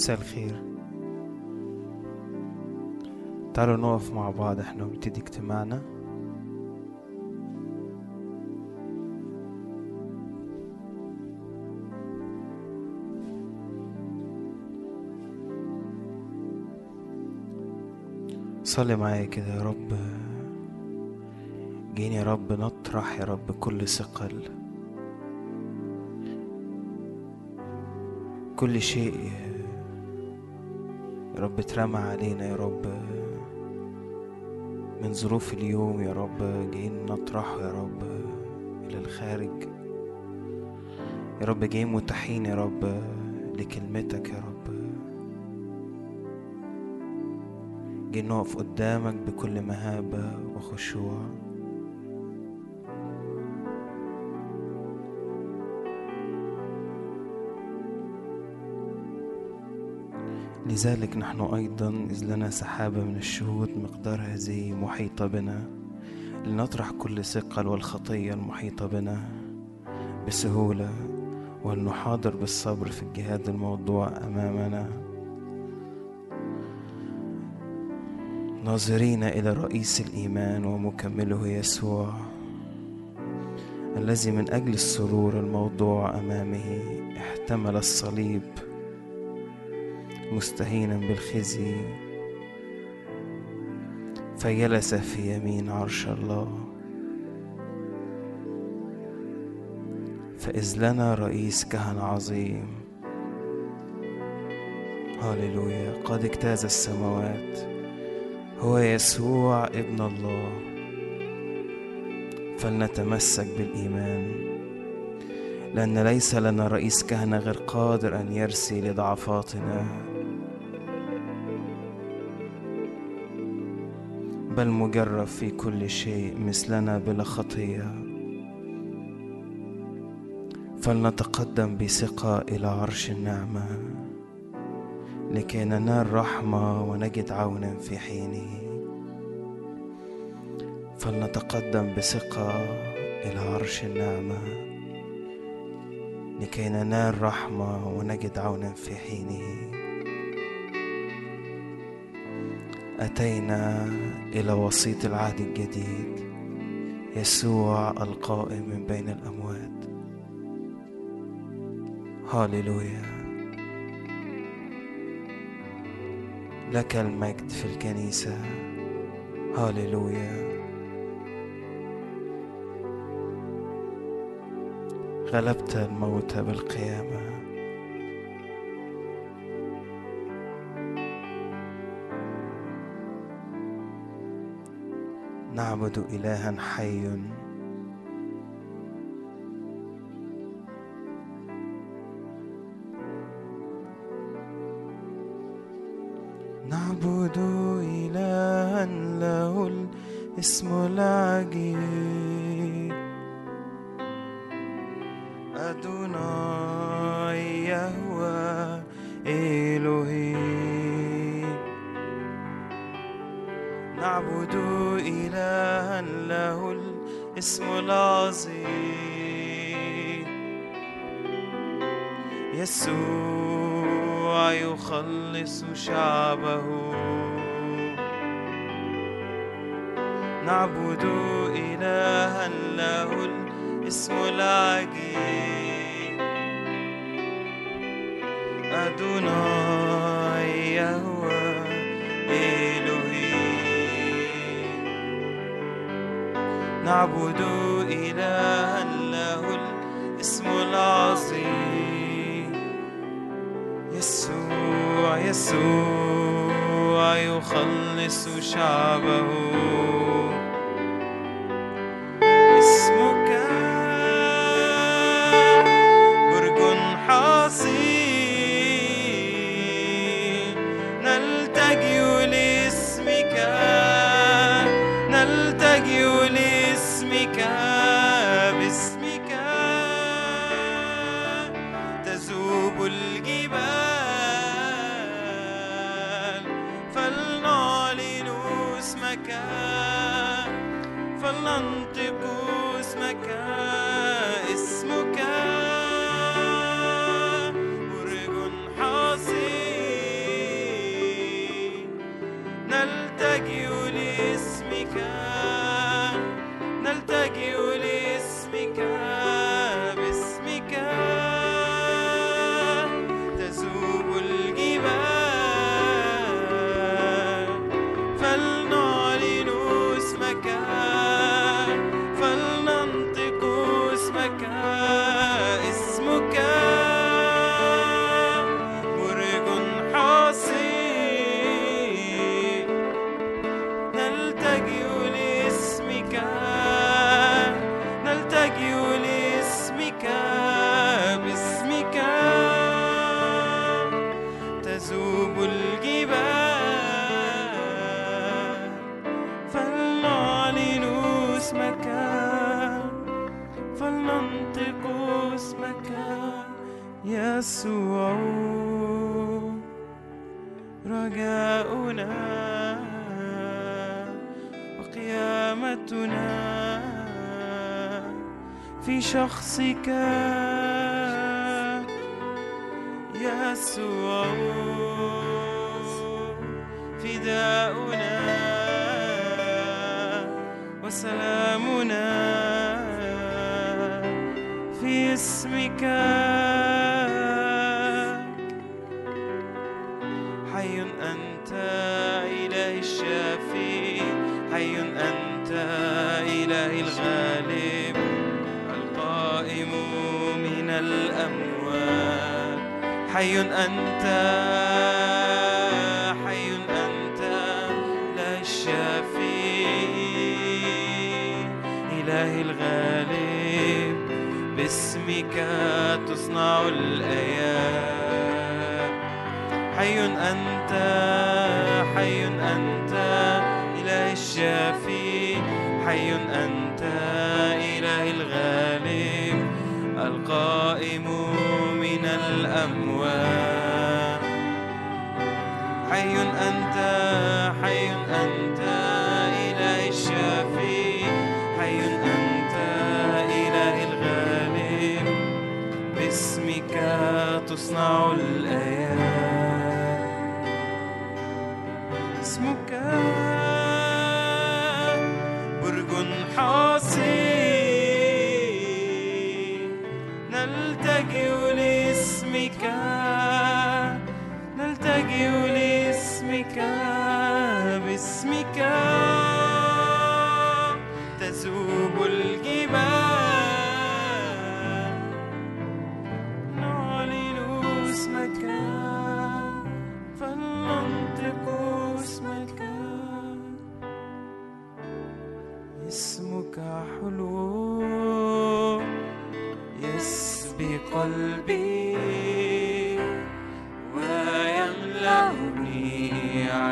مساء الخير تعالوا نقف مع بعض إحنا ونبتدي اجتماعنا. صلي معايا كده يا رب. جيني يا رب نطرح يا رب كل ثقل. كل شيء رب اترمى علينا يا رب. من ظروف اليوم يا رب جايين نطرحه يا رب إلى الخارج. يا رب جايين متاحين يا رب لكلمتك يا رب. جايين نقف قدامك بكل مهابة وخشوع. لذلك نحن أيضا إذ لنا سحابة من الشهود مقدار هذه محيطة بنا لنطرح كل ثقل والخطية المحيطة بنا بسهولة ولنحاضر بالصبر في الجهاد الموضوع أمامنا. ناظرين إلى رئيس الإيمان ومكمله يسوع الذي من أجل السرور الموضوع أمامه احتمل الصليب مستهينا بالخزي. فجلس في يمين عرش الله. فإذ لنا رئيس كهنة عظيم. هللويا. قد اجتاز السماوات. هو يسوع ابن الله. فلنتمسك بالإيمان. لأن ليس لنا رئيس كهنة غير قادر أن يرسي لضعفاتنا. بل مجرب في كل شيء مثلنا بلا خطية. فلنتقدم بثقة إلى عرش النعمة لكي ننال رحمه ونجد عونا في حينه. فلنتقدم بثقة إلى عرش النعمة لكي ننال رحمه ونجد عونا في حينه. أتينا إلى وسيط العهد الجديد يسوع القائم من بين الأموات. هاليلويا. لك المجد في الكنيسة. هاليلويا. غلبت الموت بالقيامة. نعبد إلها حي نعبد إلها له الاسم العظيم. يسوع يسوع يخلص شعبه.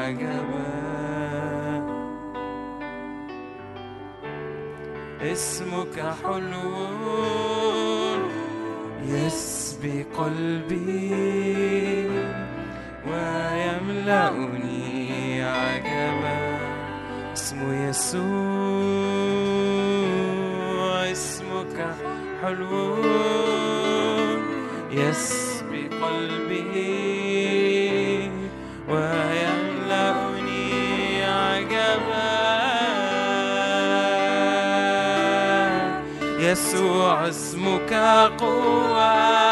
عجبا اسمك حلو. يسبي قلبي ويملأني عجبا اسم يسوع. اسمك حلو. يسبي قلبي و يسوع اسمك قوة.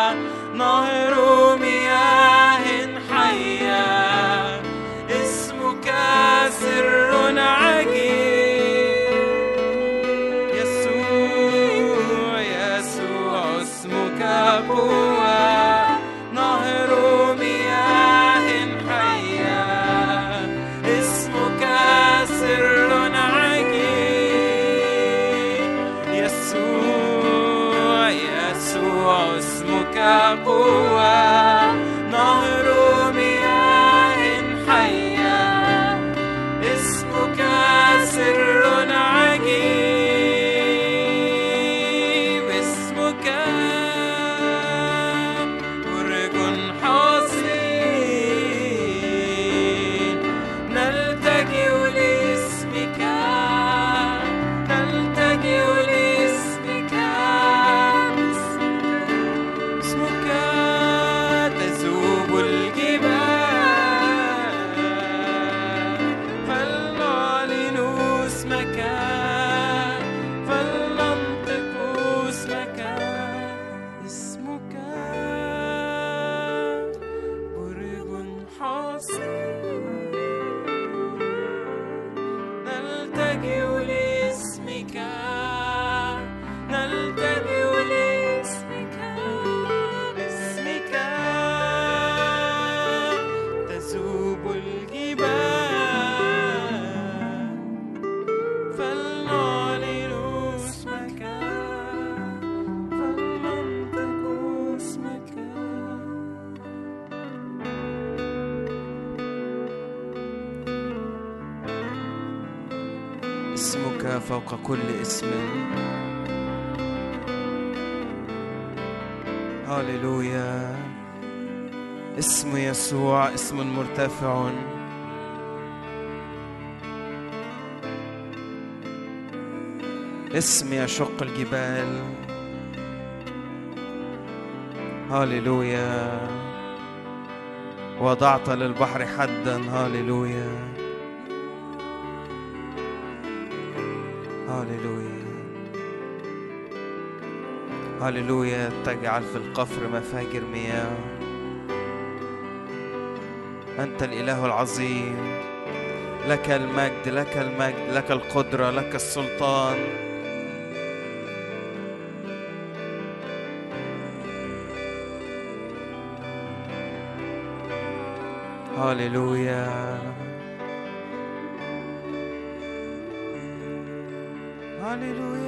يسوع اسم مرتفع. اسم يشق الجبال. هاليلويا وضعت للبحر حدا. هاليلويا هاليلويا هاليلويا تجعل في القفر مفاجر مياه. أنت الإله العظيم. لك المجد لك المجد لك القدرة لك السلطان. هللويا هللويا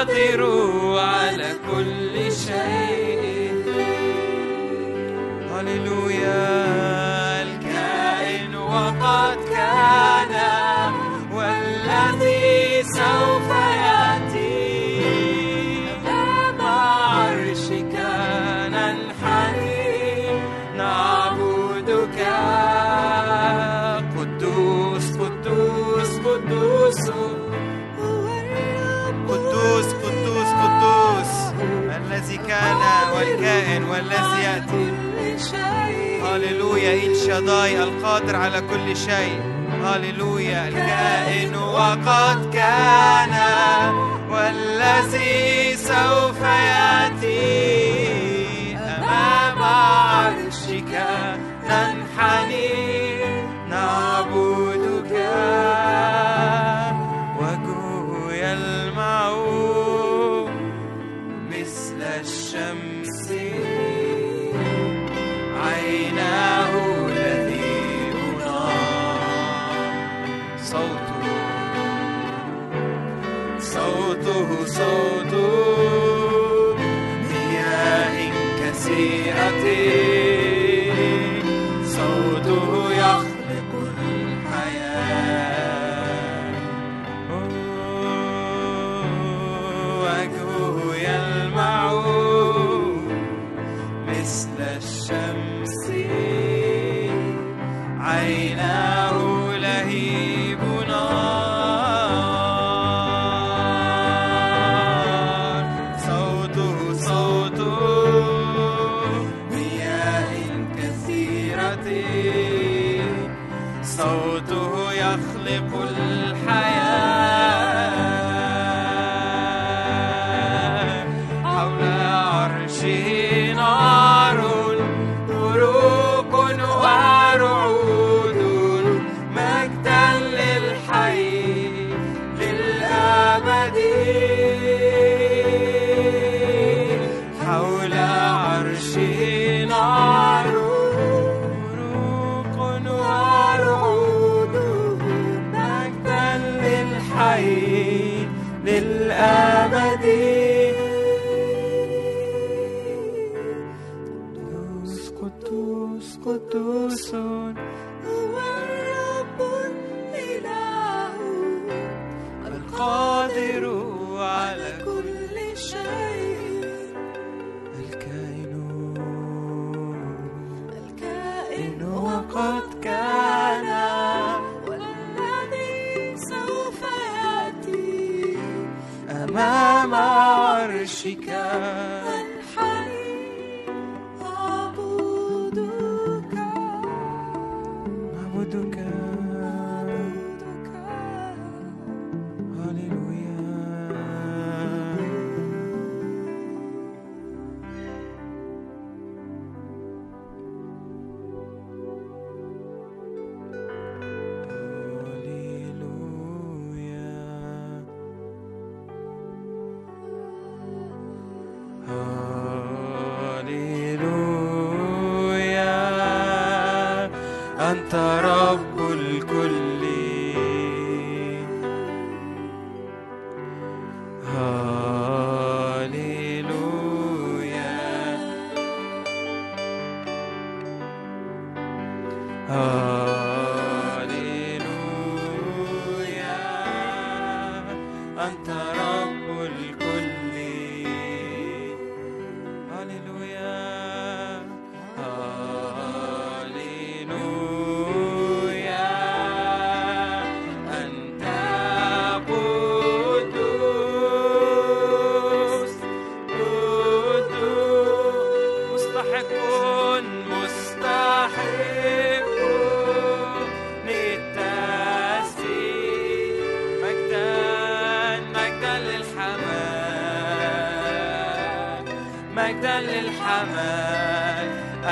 madeiro. يا إيل شداي القادر على كل شيء. هللويا الكائن وقد كان والذي سوف يأتي أمام عرشك. ننحني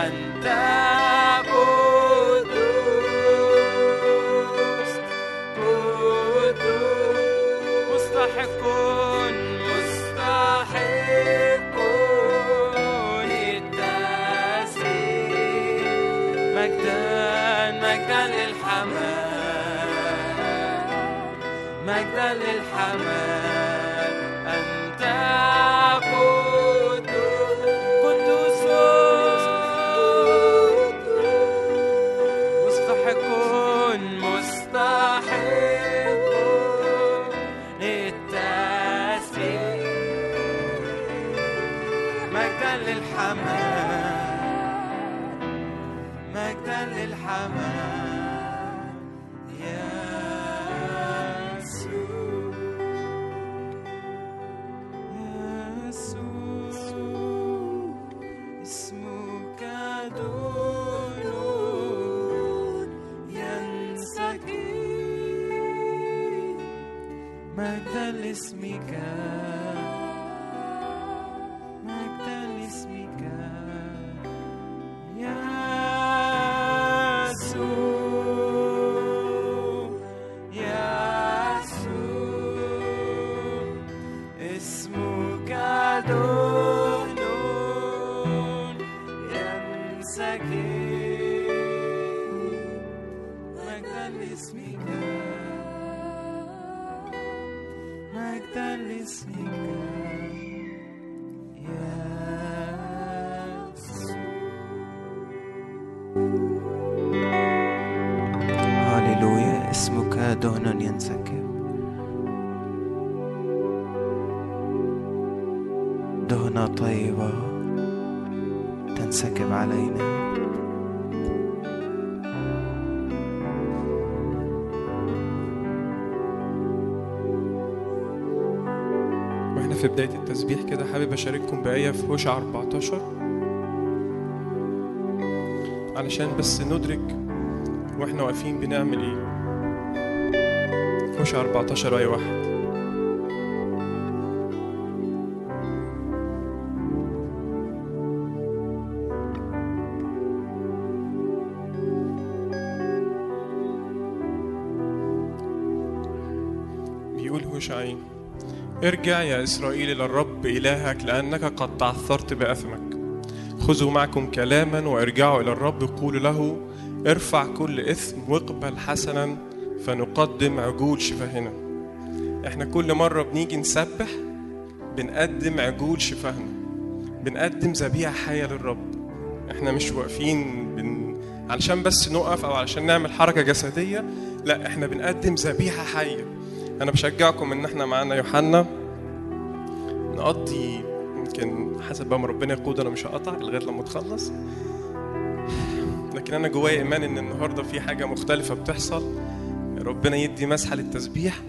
أنت قدوس قدوس مستحق مستحق للتسبيح مجدا مجدا للحمام مجدا للحمام. هوشع 14 علشان بس ندرك وإحنا واقفين بنعمل إيه. هوشع 14 آية واحد. ارجع يا إسرائيل إلى الرب إلهك لأنك قد تعثرت بأثمك. خذوا معكم كلاما وارجعوا إلى الرب. قولوا له ارفع كل إثم واقبل حسنا فنقدم عجول شفاهنا. إحنا كل مرة بنيجي نسبح بنقدم عجول شفاهنا. بنقدم ذبيحة حية للرب. إحنا مش واقفين بن... علشان بس نقف أو علشان نعمل حركة جسدية لا إحنا بنقدم ذبيحة حية. أنا بشجعكم إن إحنا معانا يوحنا. نقضي يمكن حسب بقى ما ربنا يقود أنا مش هقطع لغاية لما تخلص. لكن أنا جوايا إيمان إن النهارده في حاجة مختلفة بتحصل. ربنا يدي مسحة للتسبيح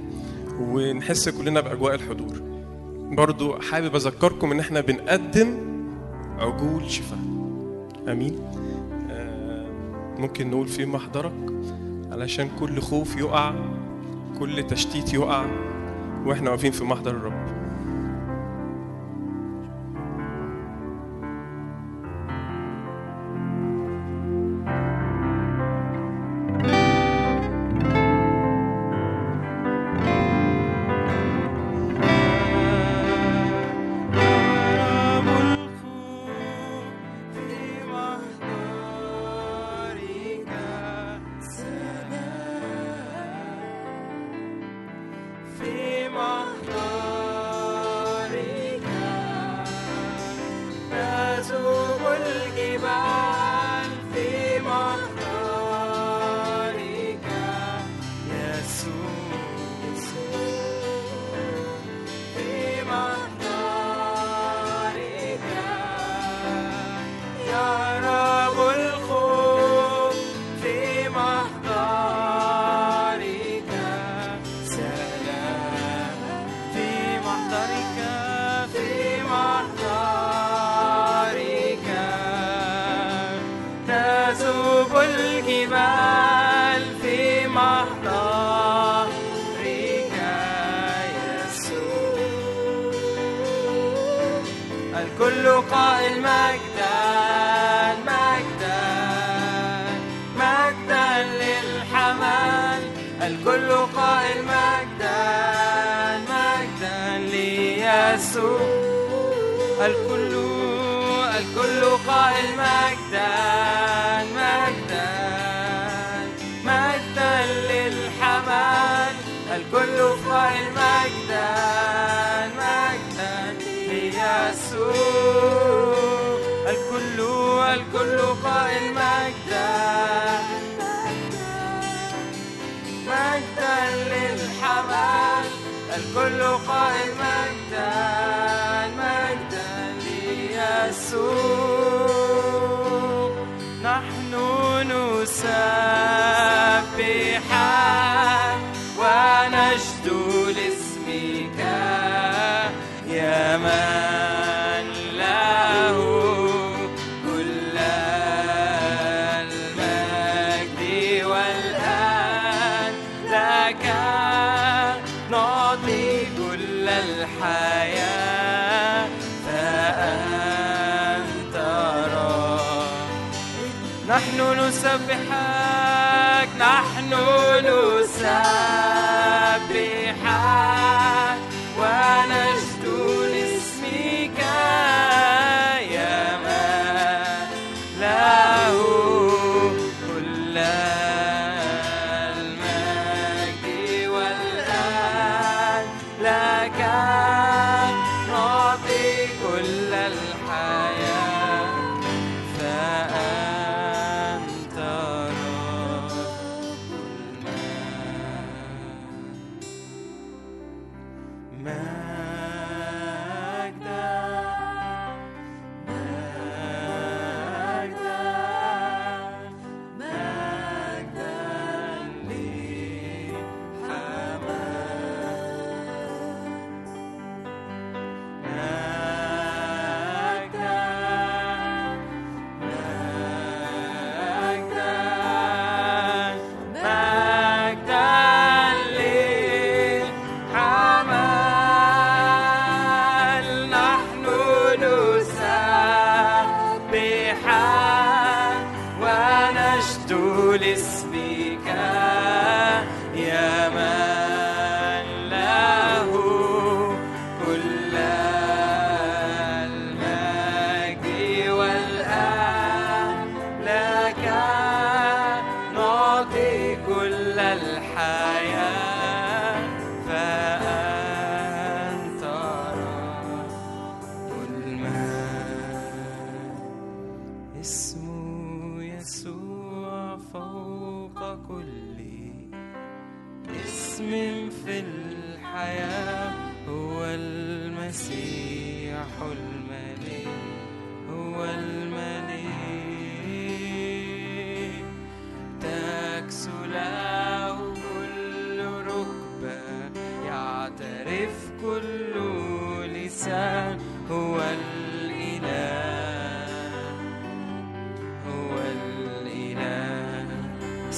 ونحس كلنا بأجواء الحضور. برضو حابب أذكركم إن إحنا بنقدم عجول شفاء. آمين. آه، ممكن نقول في محضرك علشان كل خوف يقع. كل تشتيت يقع وإحنا واقفين في محضر الرب.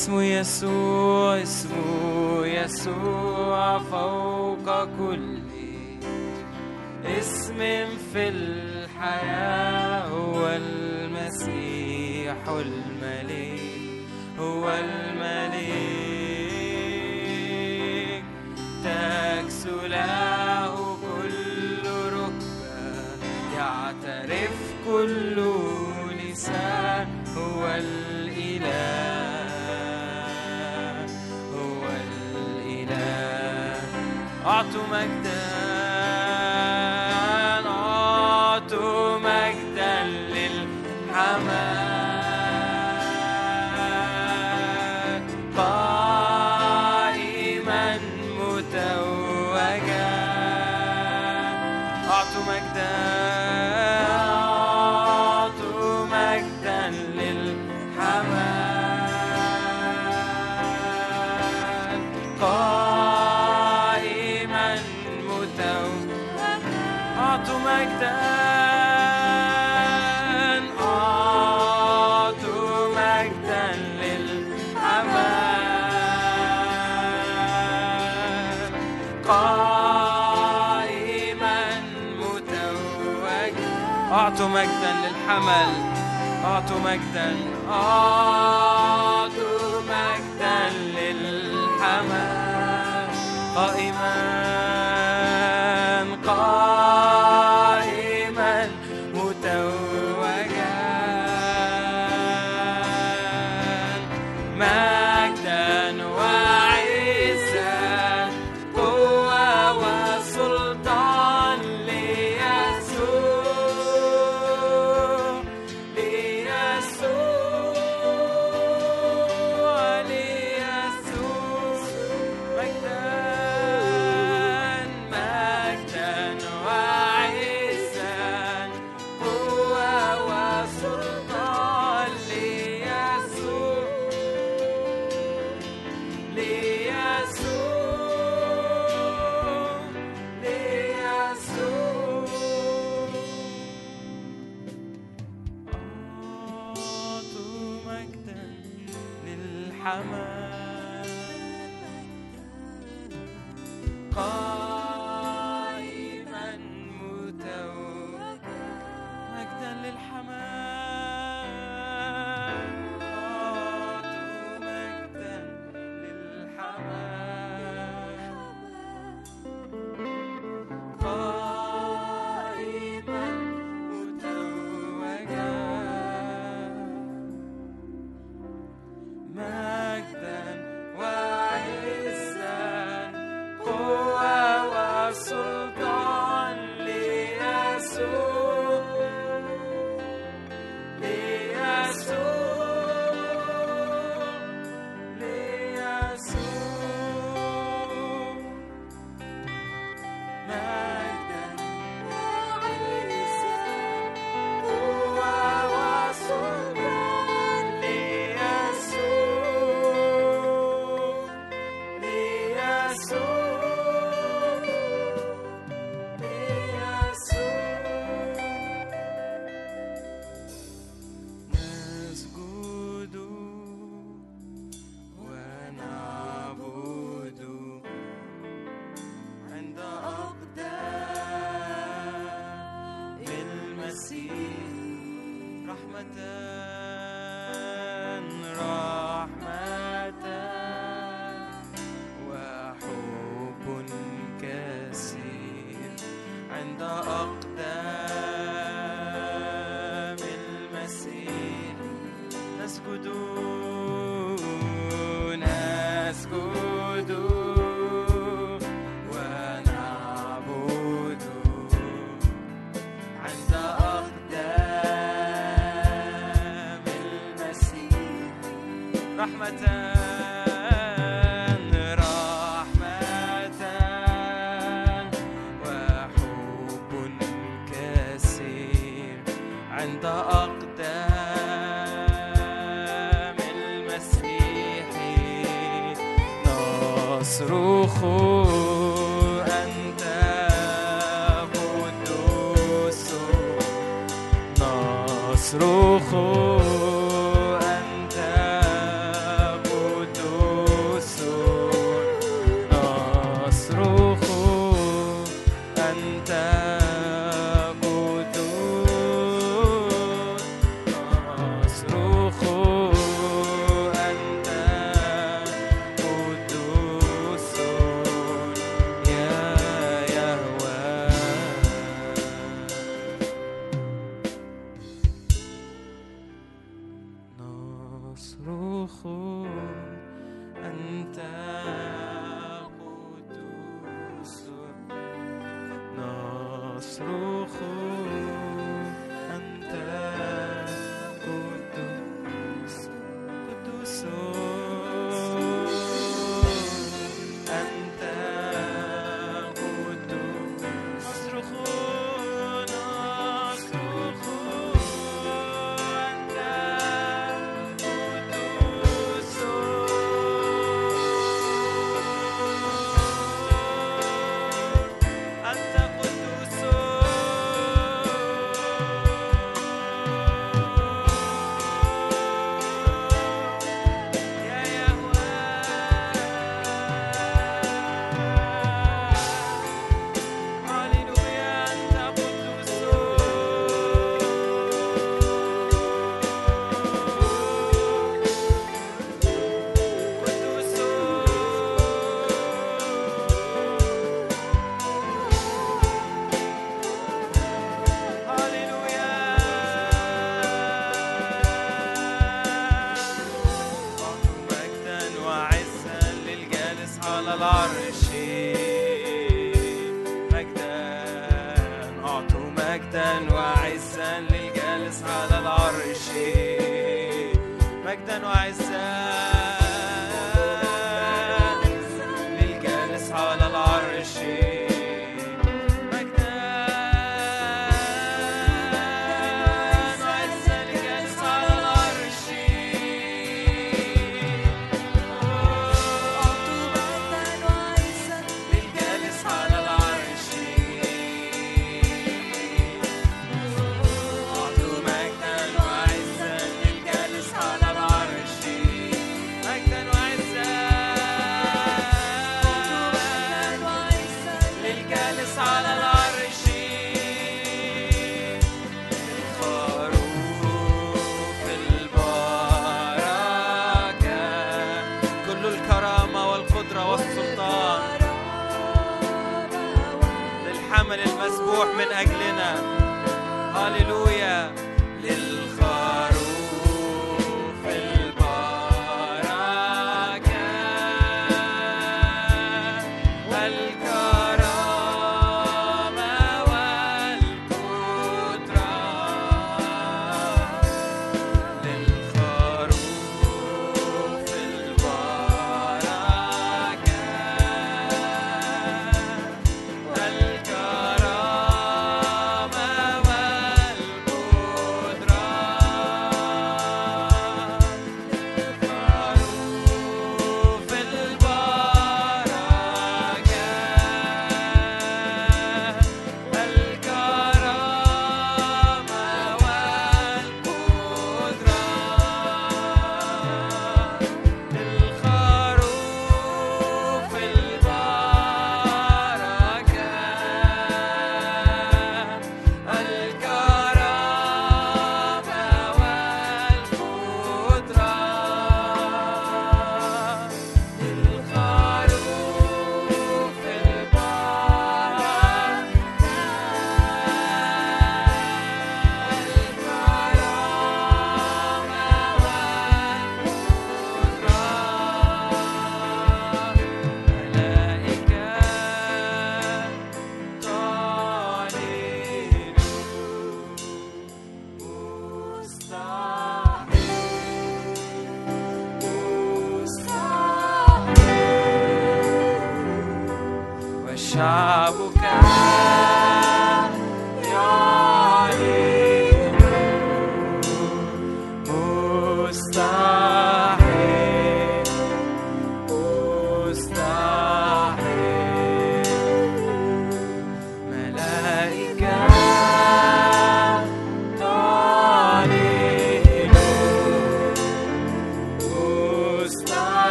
اسمه يسوع اسمه يسوع فوق كل اسم في الحياة هو المسيح المليك هو الملك مجدك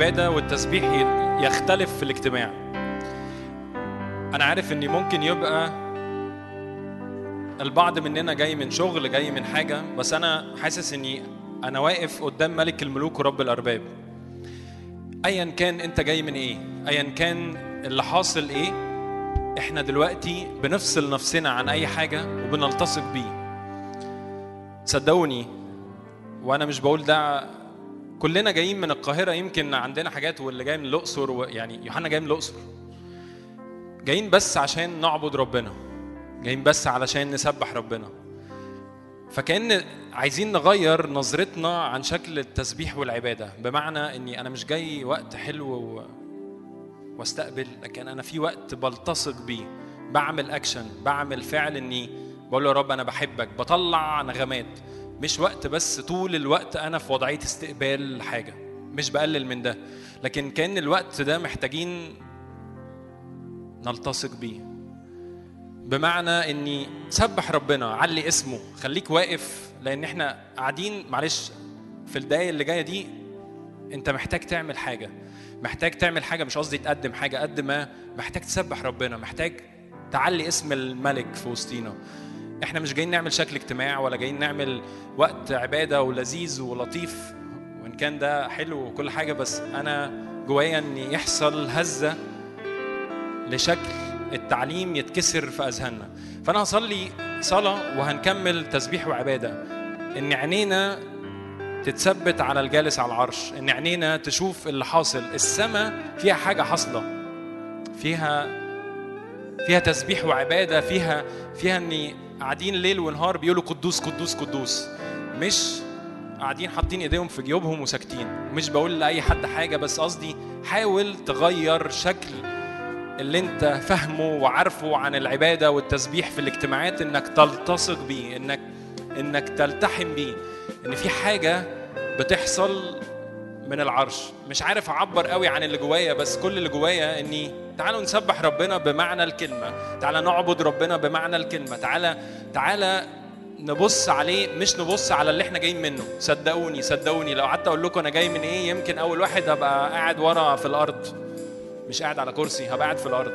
شكل العبادة والتسبيح يختلف في الاجتماع. أنا عارف إن ممكن يبقى البعض مننا جاي من شغل جاي من حاجة بس أنا حاسس إني أنا واقف قدام ملك الملوك ورب الأرباب. ايا كان أنت جاي من إيه؟ ايا كان اللي حاصل إيه؟ إحنا دلوقتي بنفصل نفسنا عن أي حاجة وبنلتصق بيه. صدقوني وأنا مش بقول ده كلنا جايين من القاهرة يمكن عندنا حاجات واللي جاي من الأقصر يعني يوحنا جاي من الأقصر. جايين بس عشان نعبد ربنا. جايين بس علشان نسبح ربنا. فكأن عايزين نغير نظرتنا عن شكل التسبيح والعبادة. بمعنى إني أنا مش جاي وقت حلو و... واستقبل لكن أنا في وقت بلتصق بيه. بعمل اكشن بعمل فعل إني بقول له يا رب أنا بحبك بطلع نغمات. مش وقت بس طول الوقت أنا في وضعية استقبال حاجة مش بقلل من ده لكن كان الوقت ده محتاجين نلتصق بيه. بمعنى إني سبح ربنا علي اسمه خليك واقف لأن إحنا قاعدين معلش في الدقايق اللي جاية دي أنت محتاج تعمل حاجة. محتاج تعمل حاجة مش قصدي تقدم حاجة قد ما محتاج تسبح ربنا محتاج تعلي اسم الملك في وسطينا. إحنا مش جايين نعمل شكل اجتماع ولا جايين نعمل وقت عبادة ولذيذ ولطيف وإن كان ده حلو وكل حاجة بس أنا جوايا إن يحصل هزة لشكل التعليم يتكسر في أذهاننا. فأنا هصلي صلاة وهنكمل تسبيح وعبادة. إن عينينا تتثبت على الجالس على العرش إن عينينا تشوف اللي حاصل. السماء فيها حاجة حاصلة فيها فيها تسبيح وعبادة فيها فيها إني قاعدين ليل ونهار بيقولوا قدوس قدوس قدوس. مش قاعدين حاطين إيديهم في جيوبهم وساكتين. مش بقول لأي حد حاجة بس قصدي حاول تغير شكل اللي أنت فاهمه وعارفه عن العبادة والتسبيح في الاجتماعات إنك تلتصق بيه إنك إنك تلتحم بيه. إن في حاجة بتحصل من العرش. مش عارف أعبر قوي عن اللي جوايا بس كل اللي جوايا إني تعالوا نسبح ربنا بمعنى الكلمة. تعالى نعبد ربنا بمعنى الكلمة. تعالى تعالى نبص عليه مش نبص على اللي إحنا جايين منه. صدقوني صدقوني. لو قعدت أقول لكم أنا جاي من إيه يمكن أول واحد هبقى قاعد ورا في الأرض. مش قاعد على كرسي هبقى قاعد في الأرض.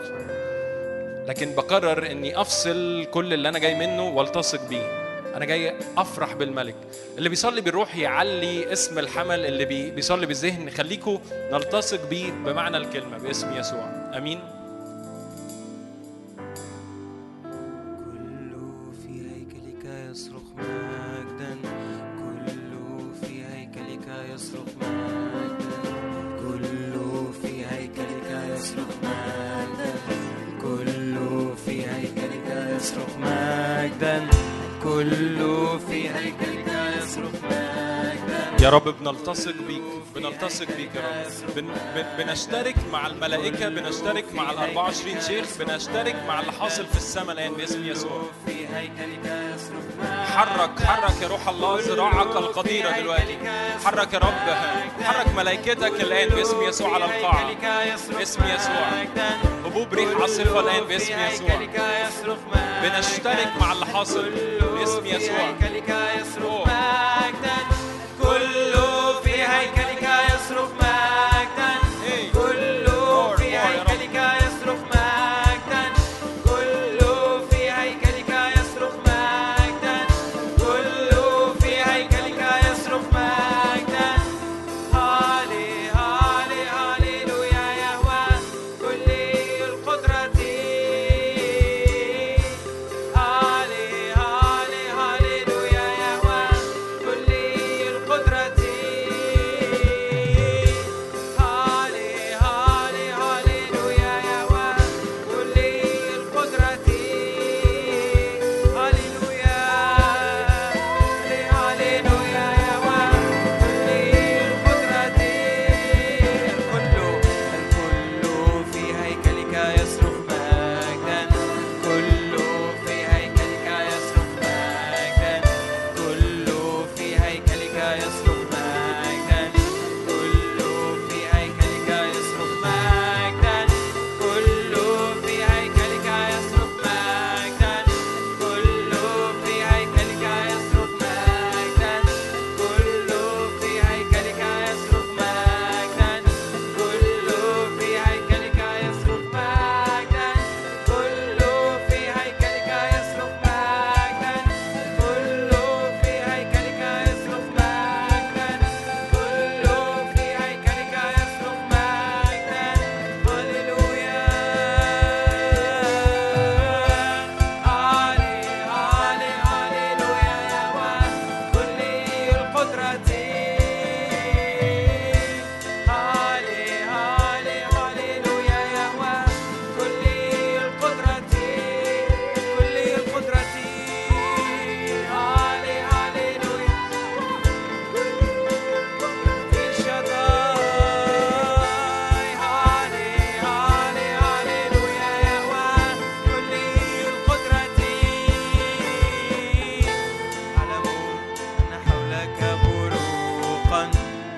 لكن بقرر إني أفصل كل اللي أنا جاي منه وألتصق بيه. أنا جاي أفرح بالملك. اللي بيصلي بالروح يعلي اسم الحمل اللي بيصلي بالذهن خليكم نلتصق بيه بمعنى الكلمة باسم يسوع. أمين. كله في هيكلك يصرخ كله في هيكلك يصرخ كله في هيكلك يصرخ كله في هيكلك يصرخ كله في هيكل يا رب بنلتصق بيك بنلتصق بيك يا رب. بن بنشترك مع الملائكة بنشترك مع ال 24 شيخ بنشترك مع اللي حاصل في السماء الآن باسم يسوع. حرك حرك يا روح الله ذراعك القديرة دلوقتي. حرك يا رب حرك ملائكتك الآن باسم يسوع على القاعة. باسم يسوع. هبوب ريح عاصفة الآن باسم يسوع. بنشترك مع اللي حاصل. باسم يسوع.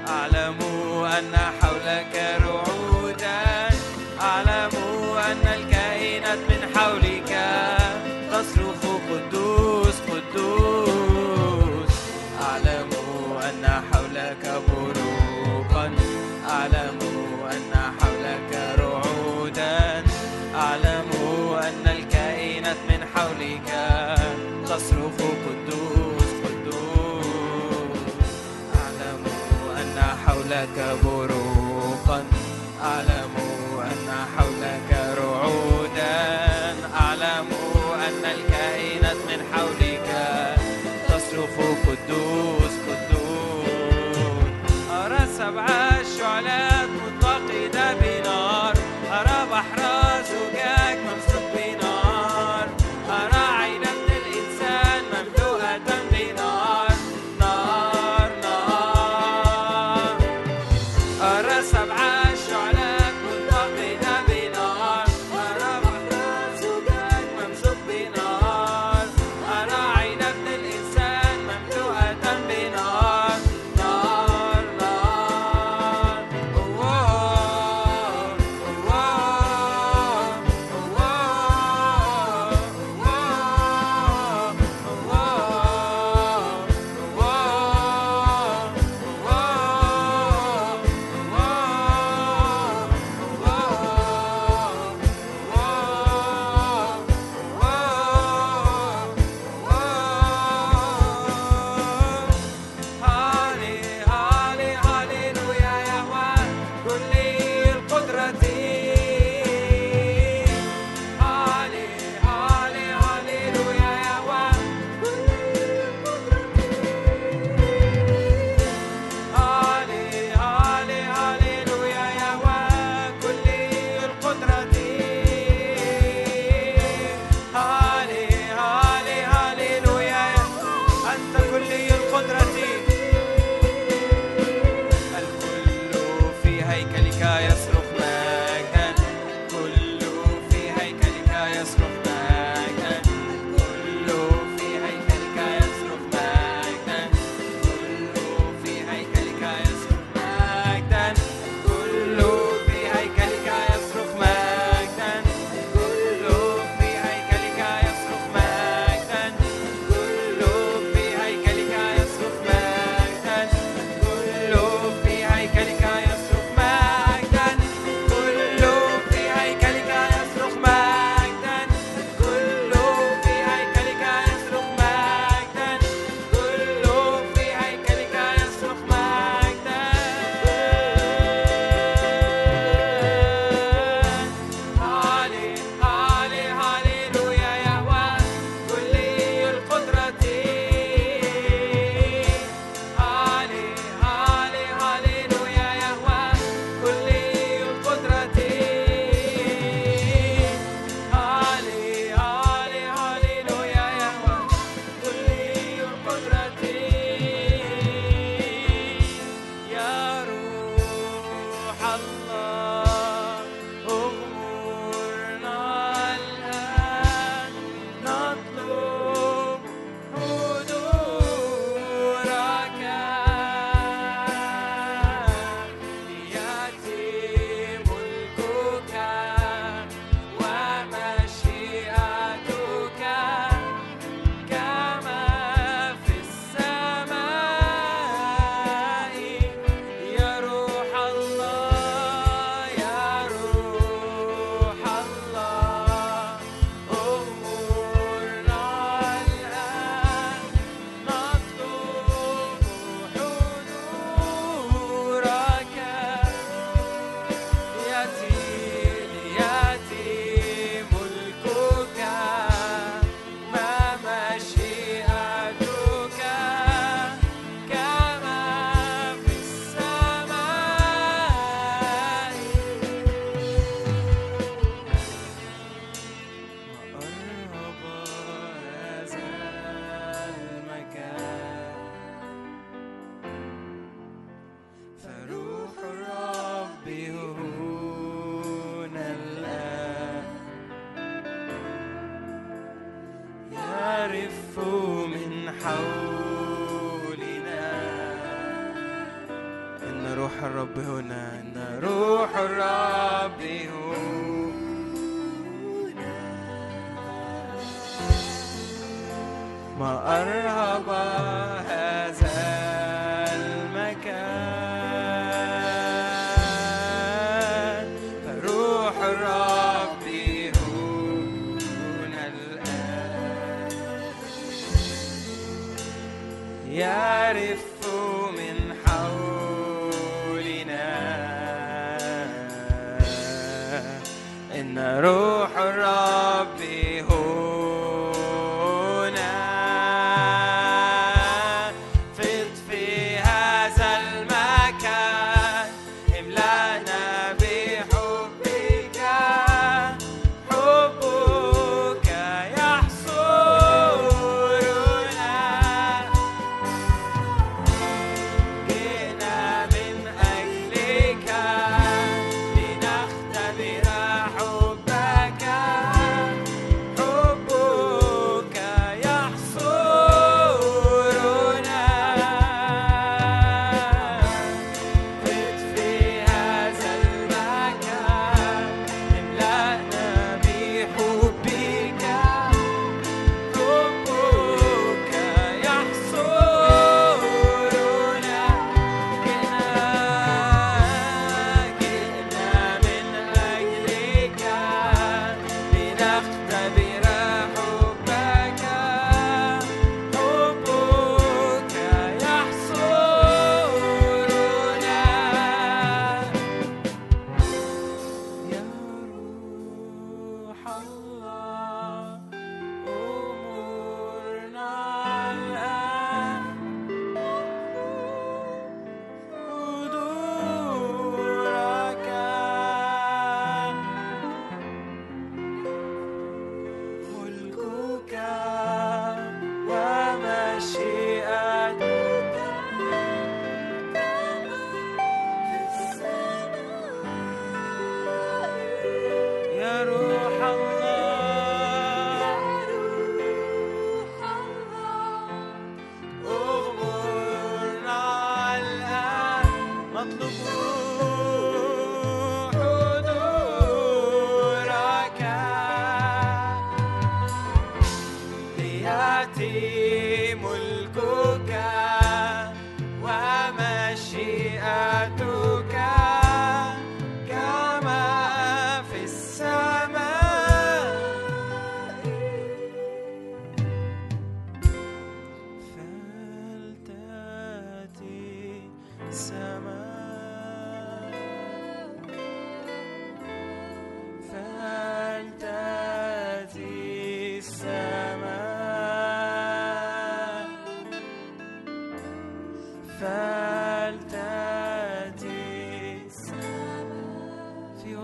أعلم أن حق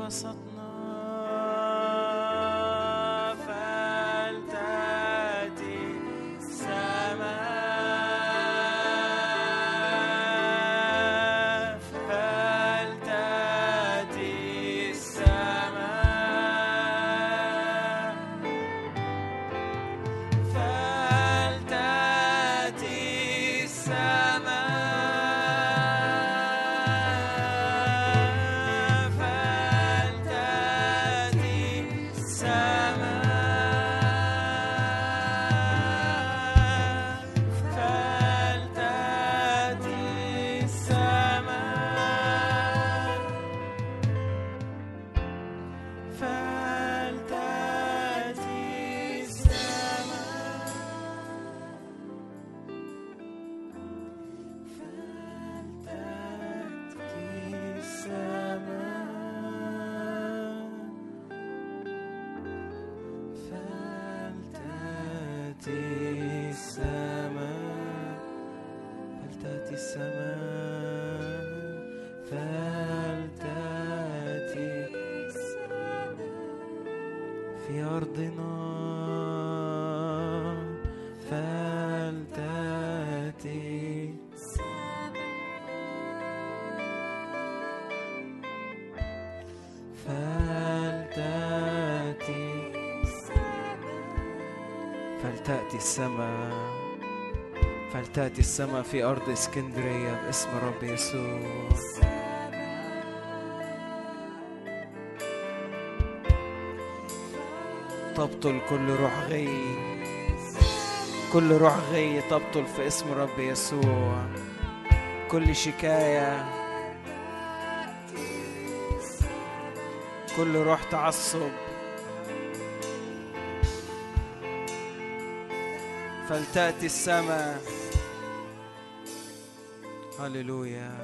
vessat السماء فلتأتي السماء في أرض إسكندرية باسم رب يسوع. تبطل كل روح غي كل روح غي تبطل في اسم رب يسوع. كل شكاية كل روح تعصب. فلتأتي السماء. هللويا.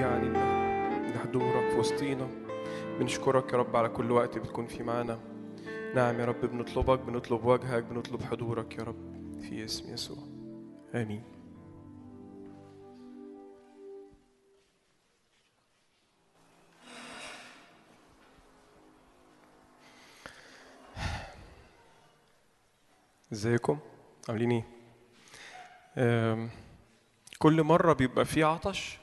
يعني لحضورك في وسطينا. بنشكرك يا رب على كل وقت بتكون فيه معانا نعم يا رب بنطلبك بنطلب وجهك بنطلب حضورك يا رب في اسم يسوع. آمين. إزيكم؟ عاملين إيه؟ كل مرة بيبقى في عطش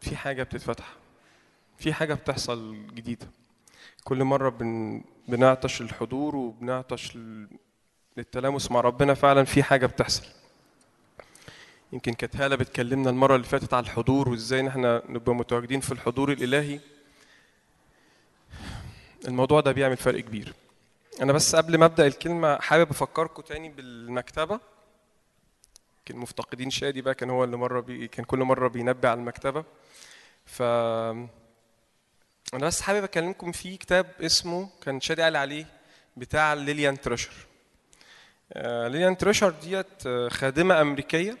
في حاجة بتتفتح في حاجة بتحصل جديدة. كل مرة بن... بنعطش للحضور وبنعطش لل... للتلامس مع ربنا فعلا في حاجة بتحصل. يمكن كانت هالة بتكلمنا المرة اللي فاتت على الحضور وإزاي إن إحنا نبقى متواجدين في الحضور الإلهي. الموضوع ده بيعمل فرق كبير. أنا بس قبل ما أبدأ الكلمة حابب أفكركم تاني بالمكتبة. كان مفتقدين شادي بقى كان هو اللي مرة بي كان كل مرة بينبه على المكتبة. ف أنا بس حابب أكلمكم في كتاب اسمه كان شادي قال عليه بتاع ليليان تريشر. آه، ليليان تريشر ديت آه، خادمة أمريكية.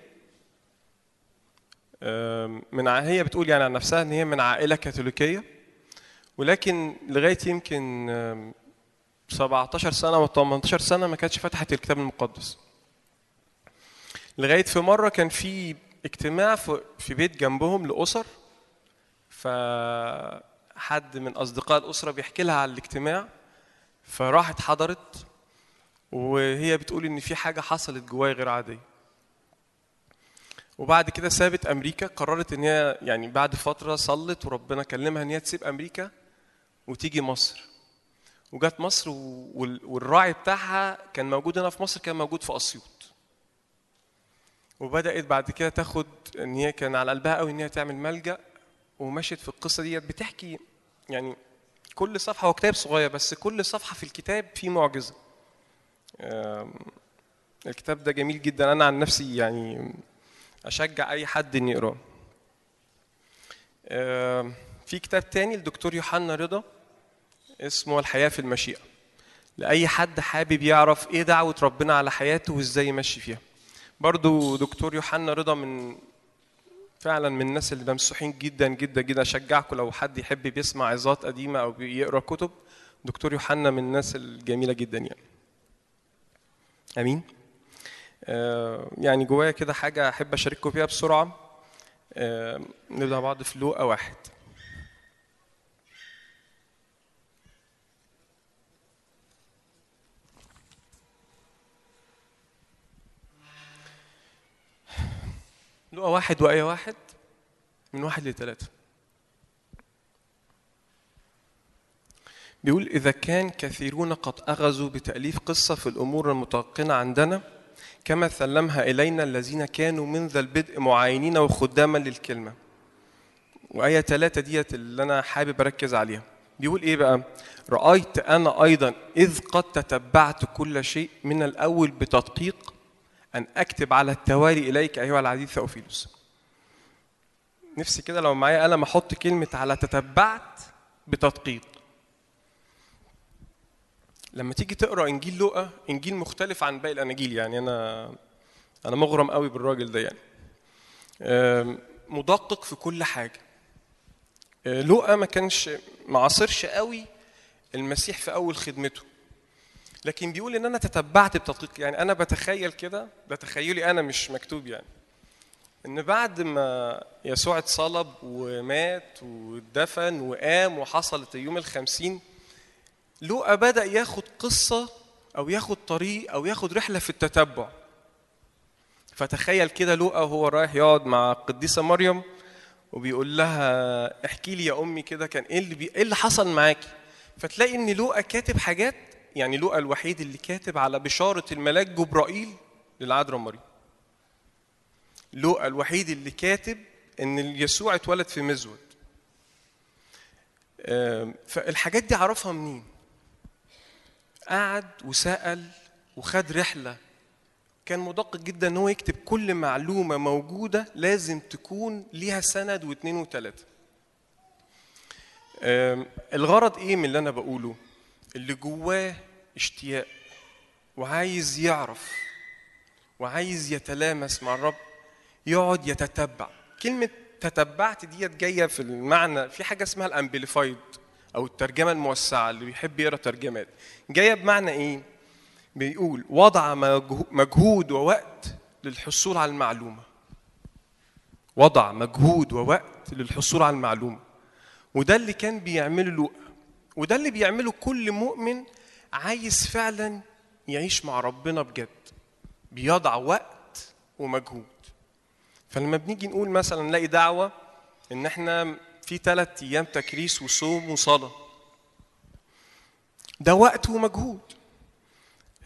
من هي بتقول يعني عن نفسها إن هي من عائلة كاثوليكية. ولكن لغاية يمكن آم، 17 سنة و 18 سنة ما كانتش فتحت الكتاب المقدس. لغاية في مرة كان في اجتماع في بيت جنبهم لأسر. فحد من أصدقاء الأسرة بيحكي لها على الاجتماع فراحت حضرت وهي بتقول إن في حاجة حصلت جوايا غير عادية. وبعد كده سابت أمريكا قررت إن هي يعني بعد فترة صلت وربنا كلمها إن هي تسيب أمريكا وتيجي مصر. وجات مصر والراعي بتاعها كان موجود هنا في مصر كان موجود في أسيوط. وبدأت بعد كده تاخد إن هي كان على قلبها قوي إن هي تعمل ملجأ ومشيت في القصة ديت بتحكي يعني كل صفحة هو كتاب صغير بس كل صفحة في الكتاب فيه معجزة. الكتاب ده جميل جدا. أنا عن نفسي يعني أشجع أي حد ان يقراه. في كتاب تاني لدكتور يوحنا رضا اسمه الحياة في المشيئة. لأي حد حابب يعرف إيه دعوة ربنا على حياته وإزاي يمشي فيها. برضو دكتور يوحنا رضا من فعلا من الناس اللي ممسوحين جدا جدا جدا. أشجعكم لو حد يحب بيسمع عظات قديمة أو بيقرأ كتب. دكتور يوحنا من الناس الجميلة جدا يعني. أمين. آه يعني جوايا كده حاجة أحب أشارككم فيها بسرعة. آه نبدأ مع بعض في لوقا واحد. لقى واحد وآية واحد من واحد لثلاثة. بيقول إذا كان كثيرون قد أخذوا بتأليف قصة في الأمور المتوقنة عندنا كما سلمها إلينا الذين كانوا من ذا البدء معاينين وخداما للكلمة. وآية ثلاثة ديت اللي أنا حابب أركز عليها. بيقول إيه بقى؟ رأيت أنا أيضا إذ قد تتبعت كل شيء من الأول بتدقيق أن أكتب على التوالي إليك أيها العزيز ثوفيلوس. نفسي كده لو معايا قلم أحط كلمة على تتبعت بتدقيق. لما تيجي تقرأ إنجيل لوقا إنجيل مختلف عن باقي الاناجيل يعني أنا أنا مغرم قوي بالراجل ده يعني. مدقق في كل حاجة. آه، لوقا ما كانش ما عاصرش قوي المسيح في أول خدمته. لكن بيقول إن أنا تتبعت بتدقيق. يعني أنا بتخيل كده ده تخيلي أنا مش مكتوب يعني. إن بعد ما يسوع اتصلب ومات واتدفن وقام وحصلت يوم الخمسين لوقا بدأ ياخد قصة أو ياخد طريق أو ياخد رحلة في التتبع. فتخيل كده لوقا وهو رايح يقعد مع القديسة مريم وبيقول لها احكي لي يا أمي كده كان إيه اللي, بي... إيه اللي حصل معاكي؟ فتلاقي إن لوقا كاتب حاجات يعني لوقا الوحيد اللي كاتب على بشارة الملاك جبرائيل للعذراء مريم لوقا الوحيد اللي كاتب إن يسوع اتولد في مزود. فالحاجات دي عرفها منين؟ قعد وسأل وخد رحلة. كان مدقق جدا إن هو يكتب كل معلومة موجودة لازم تكون ليها سند واثنين وثلاثة الغرض إيه من اللي أنا بقوله؟ اللي جواه اشتياق وعايز يعرف وعايز يتلامس مع الرب يقعد يتتبع. كلمة تتبعت ديت جاية في المعنى في حاجة اسمها الأمبليفايد أو الترجمة الموسعة اللي بيحب يقرأ ترجمات. جاية بمعنى إيه؟ بيقول وضع مجهو- مجهود ووقت للحصول على المعلومة. وضع مجهود ووقت للحصول على المعلومة. وده اللي كان بيعمله لوقا وده اللي بيعمله كل مؤمن عايز فعلا يعيش مع ربنا بجد بيضع وقت ومجهود. فلما بنيجي نقول مثلا نلاقي دعوة إن إحنا في ثلاث أيام تكريس وصوم وصلاة ده وقت ومجهود.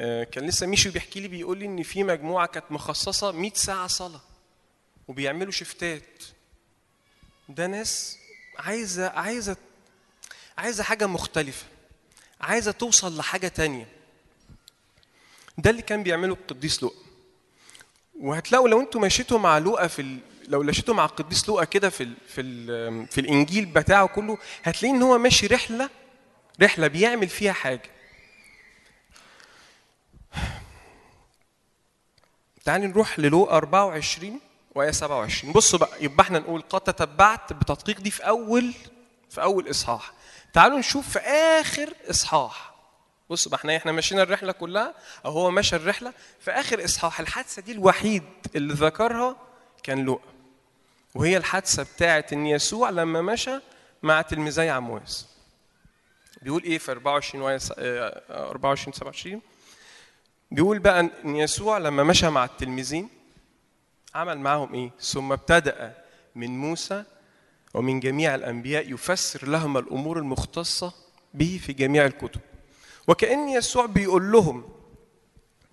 آه، كان لسه ميشو بيحكي لي بيقول لي إن في مجموعة كانت مخصصة 100 ساعة صلاة وبيعملوا شفتات. ده ناس عايزة عايزة عايزة حاجة مختلفة. عايزة توصل لحاجة تانية. ده اللي كان بيعمله القديس لوقا. وهتلاقوا لو أنتوا مشيتوا مع لوقا في ال... لو مشيتوا مع القديس لوقا كده في ال... في ال... في الإنجيل بتاعه كله هتلاقيه إن هو ماشي رحلة رحلة بيعمل فيها حاجة. تعالي نروح للوقا 24 وآية 27 بصوا بقى يبقى إحنا نقول قد تتبعت بتدقيق دي في أول في أول إصحاح. تعالوا نشوف في آخر إصحاح. بصوا بقى إحنا إحنا ماشيين الرحلة كلها أو هو ماشى الرحلة في آخر إصحاح. الحادثة دي الوحيد اللي ذكرها كان لوقا وهي الحادثة بتاعت إن يسوع لما مشى مع تلميذي عمواس بيقول إيه في 24 وآية س- آه، 24 27 بيقول بقى إن يسوع لما مشى مع التلميذين عمل معهم إيه؟ ثم ابتدأ من موسى ومن جميع الأنبياء يفسر لهم الأمور المختصة به في جميع الكتب. وكأن يسوع بيقول لهم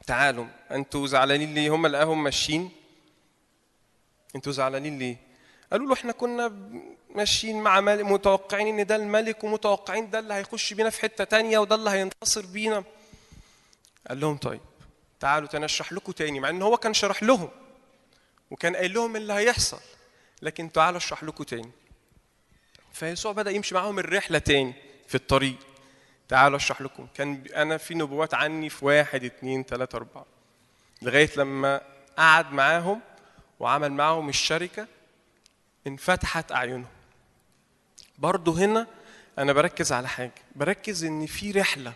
تعالوا أنتوا زعلانين ليه؟ هم لقاهم ماشيين. أنتوا زعلانين ليه؟ قالوا له إحنا كنا ماشيين مع ملك متوقعين إن ده الملك ومتوقعين ده اللي هيخش بينا في حتة تانية وده اللي هينتصر بينا. قال لهم طيب تعالوا تاني أشرح لكم تاني. مع إن هو كان شرح لهم وكان قايل لهم اللي هيحصل لكن تعالوا أشرح لكم تاني. فيسوع بدأ يمشي معاهم الرحلة تاني في الطريق. تعالوا أشرح لكم. كان أنا في نبوات عني في واحد اتنين تلاتة أربعة. لغاية لما قعد معاهم وعمل معاهم الشركة انفتحت أعينهم. برضه هنا أنا بركز على حاجة. بركز إن في رحلة.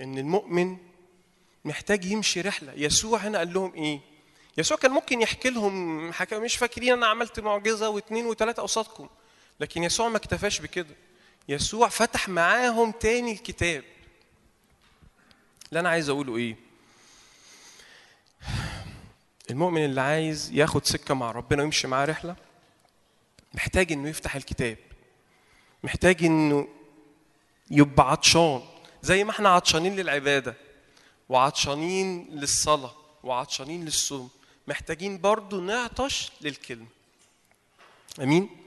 إن المؤمن محتاج يمشي رحلة. يسوع هنا قال لهم إيه؟ يسوع كان ممكن يحكي لهم حكا مش فاكرين أنا عملت معجزة واثنين وثلاثه قصادكم. لكن يسوع ما اكتفاش بكده. يسوع فتح معاهم تاني الكتاب. اللي أنا عايز أقوله إيه؟ المؤمن اللي عايز ياخد سكة مع ربنا ويمشي معاه رحلة محتاج إنه يفتح الكتاب. محتاج إنه يبقى عطشان زي ما إحنا عطشانين للعبادة وعطشانين للصلاة وعطشانين للصوم. محتاجين برضو نعطش للكلمة. آمين؟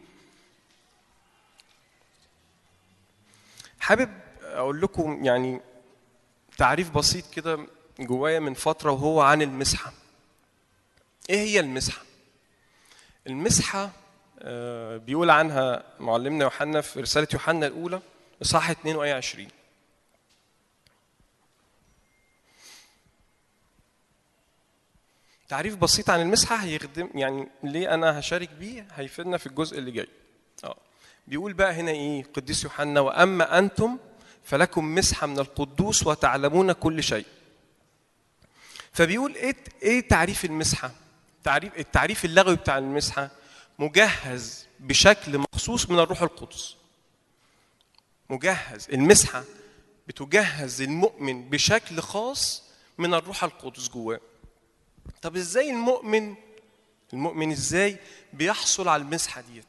حابب أقول لكم يعني تعريف بسيط كده جوايا من فترة وهو عن المسحة. إيه هي المسحة؟ المسحة آه، بيقول عنها معلمنا يوحنا في رسالة يوحنا الأولى إصحاح 2 وآية 20 تعريف بسيط عن المسحة هيخدم يعني ليه أنا هشارك بيه؟ هيفيدنا في الجزء اللي جاي. بيقول بقى هنا إيه؟ قديس يوحنا وأما أنتم فلكم مسحة من القدوس وتعلمون كل شيء. فبيقول إيه إيه تعريف المسحة؟ تعريف التعريف اللغوي بتاع المسحة مجهز بشكل مخصوص من الروح القدس. مجهز. المسحة بتجهز المؤمن بشكل خاص من الروح القدس جواه. طب إزاي المؤمن المؤمن إزاي بيحصل على المسحة ديت؟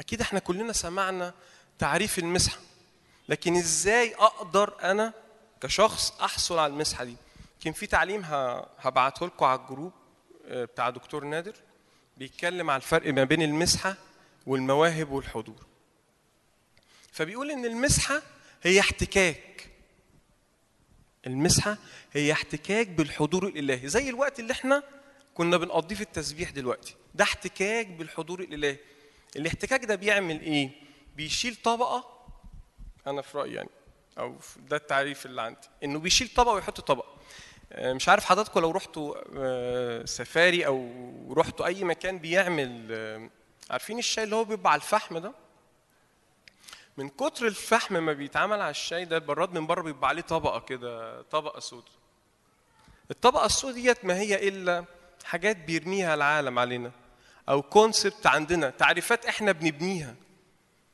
أكيد إحنا كلنا سمعنا تعريف المسحة لكن إزاي أقدر أنا كشخص أحصل على المسحة دي؟ كان في تعليم هبعته لكم على الجروب آه، بتاع دكتور نادر بيتكلم على الفرق ما بين المسحة والمواهب والحضور. فبيقول إن المسحة هي احتكاك. المسحة هي احتكاك بالحضور الإلهي زي الوقت اللي إحنا كنا بنقضيه في التسبيح دلوقتي ده احتكاك بالحضور الإلهي. الاحتكاك ده بيعمل إيه؟ بيشيل طبقة أنا في رأيي يعني أو ده التعريف اللي عندي إنه بيشيل طبقة ويحط طبقة. آه، مش عارف حضراتكم لو رحتوا آه، سفاري أو رحتوا أي مكان بيعمل آه، عارفين الشاي اللي هو بيبقى على الفحم ده؟ من كتر الفحم ما بيتعمل على الشاي ده البراد من بره بيبقى عليه طبقة كده طبقة سوداء. الطبقة السوداء ديت ما هي إلا حاجات بيرميها العالم علينا. أو كونسبت عندنا تعريفات إحنا بنبنيها.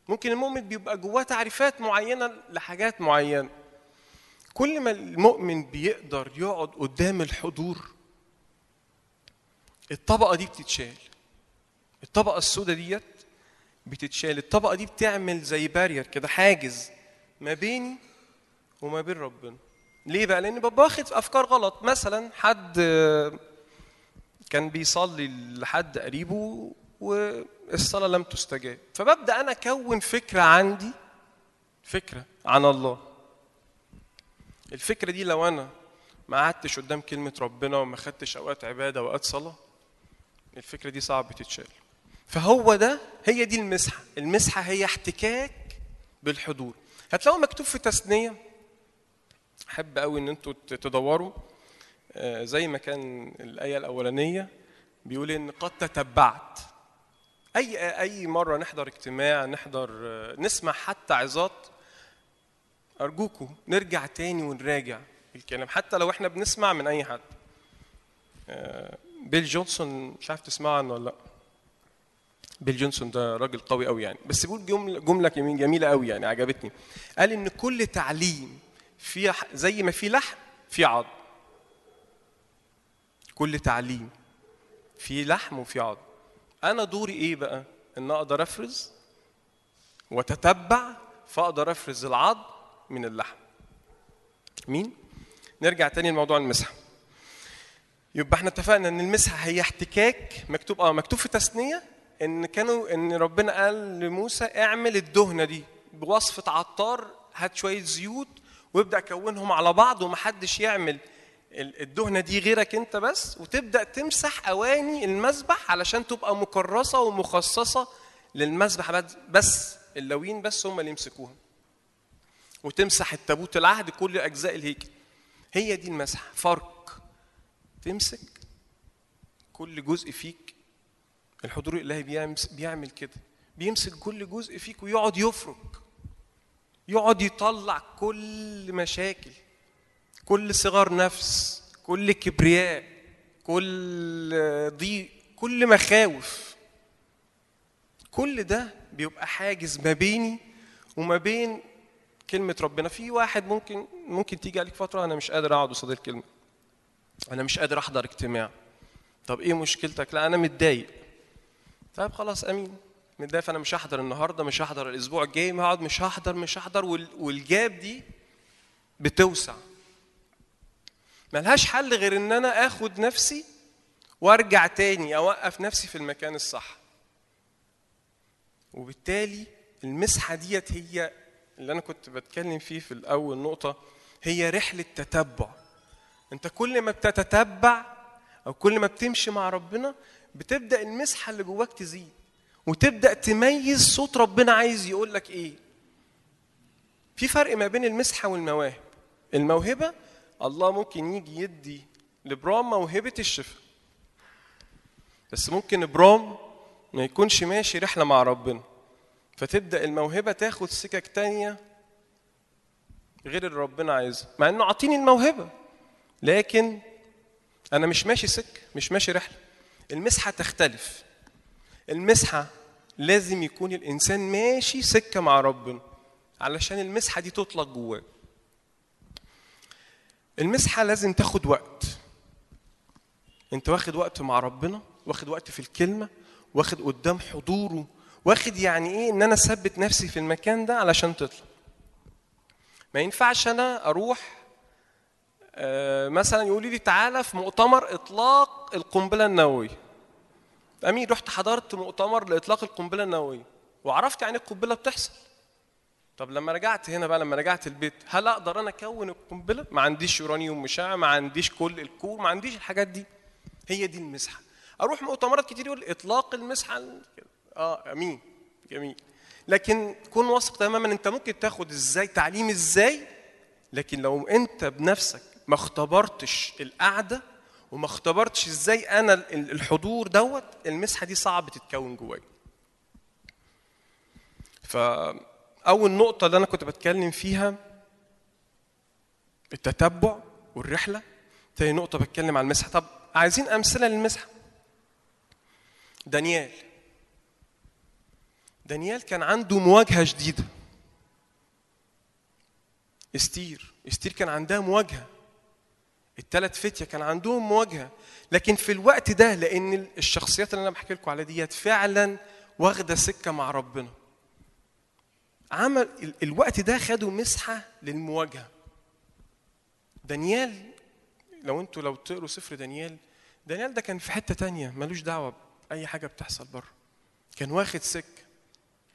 ممكن المؤمن بيبقى جواه تعريفات معينة لحاجات معينة. كل ما المؤمن بيقدر يقعد قدام الحضور الطبقة دي بتتشال. الطبقة السوداء ديت بتتشال. الطبقة دي بتعمل زي بارير كده حاجز ما بيني وما بين ربنا. ليه بقى؟ لأن ببقى واخد أفكار غلط. مثلا حد كان بيصلي لحد قريبه والصلاة لم تستجاب. فببدأ أنا أكون فكرة عندي فكرة عن الله. الفكرة دي لو أنا ما قعدتش قدام كلمة ربنا وما خدتش أوقات عبادة وأوقات صلاة الفكرة دي صعب تتشال. فهو ده هي دي المسحة. المسحة هي احتكاك بالحضور. هتلاقوا مكتوب في تثنية. أحب قوي إن أنتوا تدوروا زي ما كان الآية الأولانية بيقول إن قد تتبعت. أي أي مرة نحضر اجتماع نحضر آه، نسمع حتى عظات أرجوكم نرجع تاني ونراجع الكلام. حتى لو إحنا بنسمع من أي حد. آه، بيل جونسون مش عارف تسمع عنه ولا لأ. بيل جونسون ده راجل قوي قوي يعني. بس بيقول جملة جمله جميلة قوي يعني عجبتني. قال إن كل تعليم في زي ما في لحم في عظم. كل تعليم في لحم وفي عظم أنا دوري إيه بقى؟ إن أقدر أفرز وتتبع فأقدر أفرز العظم من اللحم. مين؟ نرجع تاني لموضوع المسحه يبقى إحنا اتفقنا إن المسحه هي احتكاك مكتوب آه مكتوب في تثنية إن كانوا إن ربنا قال لموسى اعمل الدهنة دي بوصفة عطار هات شوية زيوت وابدأ كونهم على بعض ومحدش يعمل. الدهنة دي غيرك انت بس وتبدأ تمسح أواني المذبح علشان تبقى مكرسة ومخصصة للمذبح بس- اللوين بس هم اللي يمسكوها. وتمسح التابوت العهد كل أجزاء الهيكل. هي دي المسحه فرق. تمسك كل جزء فيك. الحضور الإلهي بيعمل كده. بيمسك كل جزء فيك ويقعد يفرك. يقعد يطلع كل مشاكل. كل صغار نفس كل كبرياء كل ضيق كل مخاوف. كل ده بيبقى حاجز ما بيني وما بين كلمة ربنا. في واحد ممكن ممكن تيجي عليك فترة أنا مش قادر أقعد قصاد الكلمة. أنا مش قادر أحضر اجتماع. طب إيه مشكلتك؟ لا أنا متضايق. طيب خلاص أمين. متضايق فأنا مش هحضر النهارده مش هحضر الأسبوع الجاي هقعد مش هحضر مش هحضر وال- والجاب دي بتوسع. ملهاش حل غير إن أنا آخد نفسي وأرجع تاني أوقف نفسي في المكان الصح. وبالتالي المسحة ديت هي اللي أنا كنت بتكلم فيه في الأول نقطة هي رحلة تتبع. أنت كل ما بتتتبع أو كل ما بتمشي مع ربنا بتبدأ المسحة اللي جواك تزيد. وتبدأ تميز صوت ربنا عايز يقول لك إيه. في فرق ما بين المسحة والمواهب. الموهبة الله ممكن يجي يدي لبرام موهبة الشفاء. بس ممكن ابرام ما يكونش ماشي رحلة مع ربنا. فتبدأ الموهبة تاخد سكك تانية غير اللي ربنا عايزها مع إنه عاطيني الموهبة. لكن أنا مش ماشي سك مش ماشي رحلة. المسحة تختلف. المسحة لازم يكون الإنسان ماشي سكة مع ربنا. علشان المسحة دي تطلق جواه. المسحة لازم تاخد وقت. انت واخد وقت مع ربنا واخد وقت في الكلمة واخد قدام حضوره واخد يعني إيه ان أنا اثبت نفسي في المكان ده علشان تطلع. ما ينفعش أنا أروح آه، مثلا يقولوا لي تعالى في مؤتمر إطلاق القنبلة النووية. امين رحت حضرت مؤتمر لإطلاق القنبلة النووية وعرفت يعني القنبلة بتحصل. طب لما رجعت هنا بقى لما رجعت البيت هل أقدر أنا أكون القنبلة؟ ما عنديش يورانيوم مشع ما عنديش كل الكور ما عنديش الحاجات دي. هي دي المسحة. أروح مؤتمرات كتير يقول إطلاق المسحة. آه امين جميل. لكن كن واثق تماما أنت ممكن تاخد إزاي تعليم إزاي لكن لو أنت بنفسك ما اختبرتش القعدة وما اختبرتش إزاي أنا ال- الحضور دوت المسحة دي صعب تتكون جوايا. فاول نقطة اللي أنا كنت بتكلم فيها التتبع والرحلة. تاني نقطة بتكلم عن المسحة. طب عايزين أمثلة للمسحة. دانيال. دانيال كان عنده مواجهة جديدة. إستير. إستير كان عندها مواجهة. الثلاث فتية كان عندهم مواجهة. لكن في الوقت ده لأن الشخصيات اللي أنا بحكي لكم عليها ديت فعلا واخدة سكة مع ربنا. عمل ال- الوقت ده خدوا مسحة للمواجهة. دانيال لو أنتوا لو تقروا سفر دانيال دانيال ده كان في حتة تانية ملوش دعوة بأي حاجة بتحصل بره. كان واخد سكة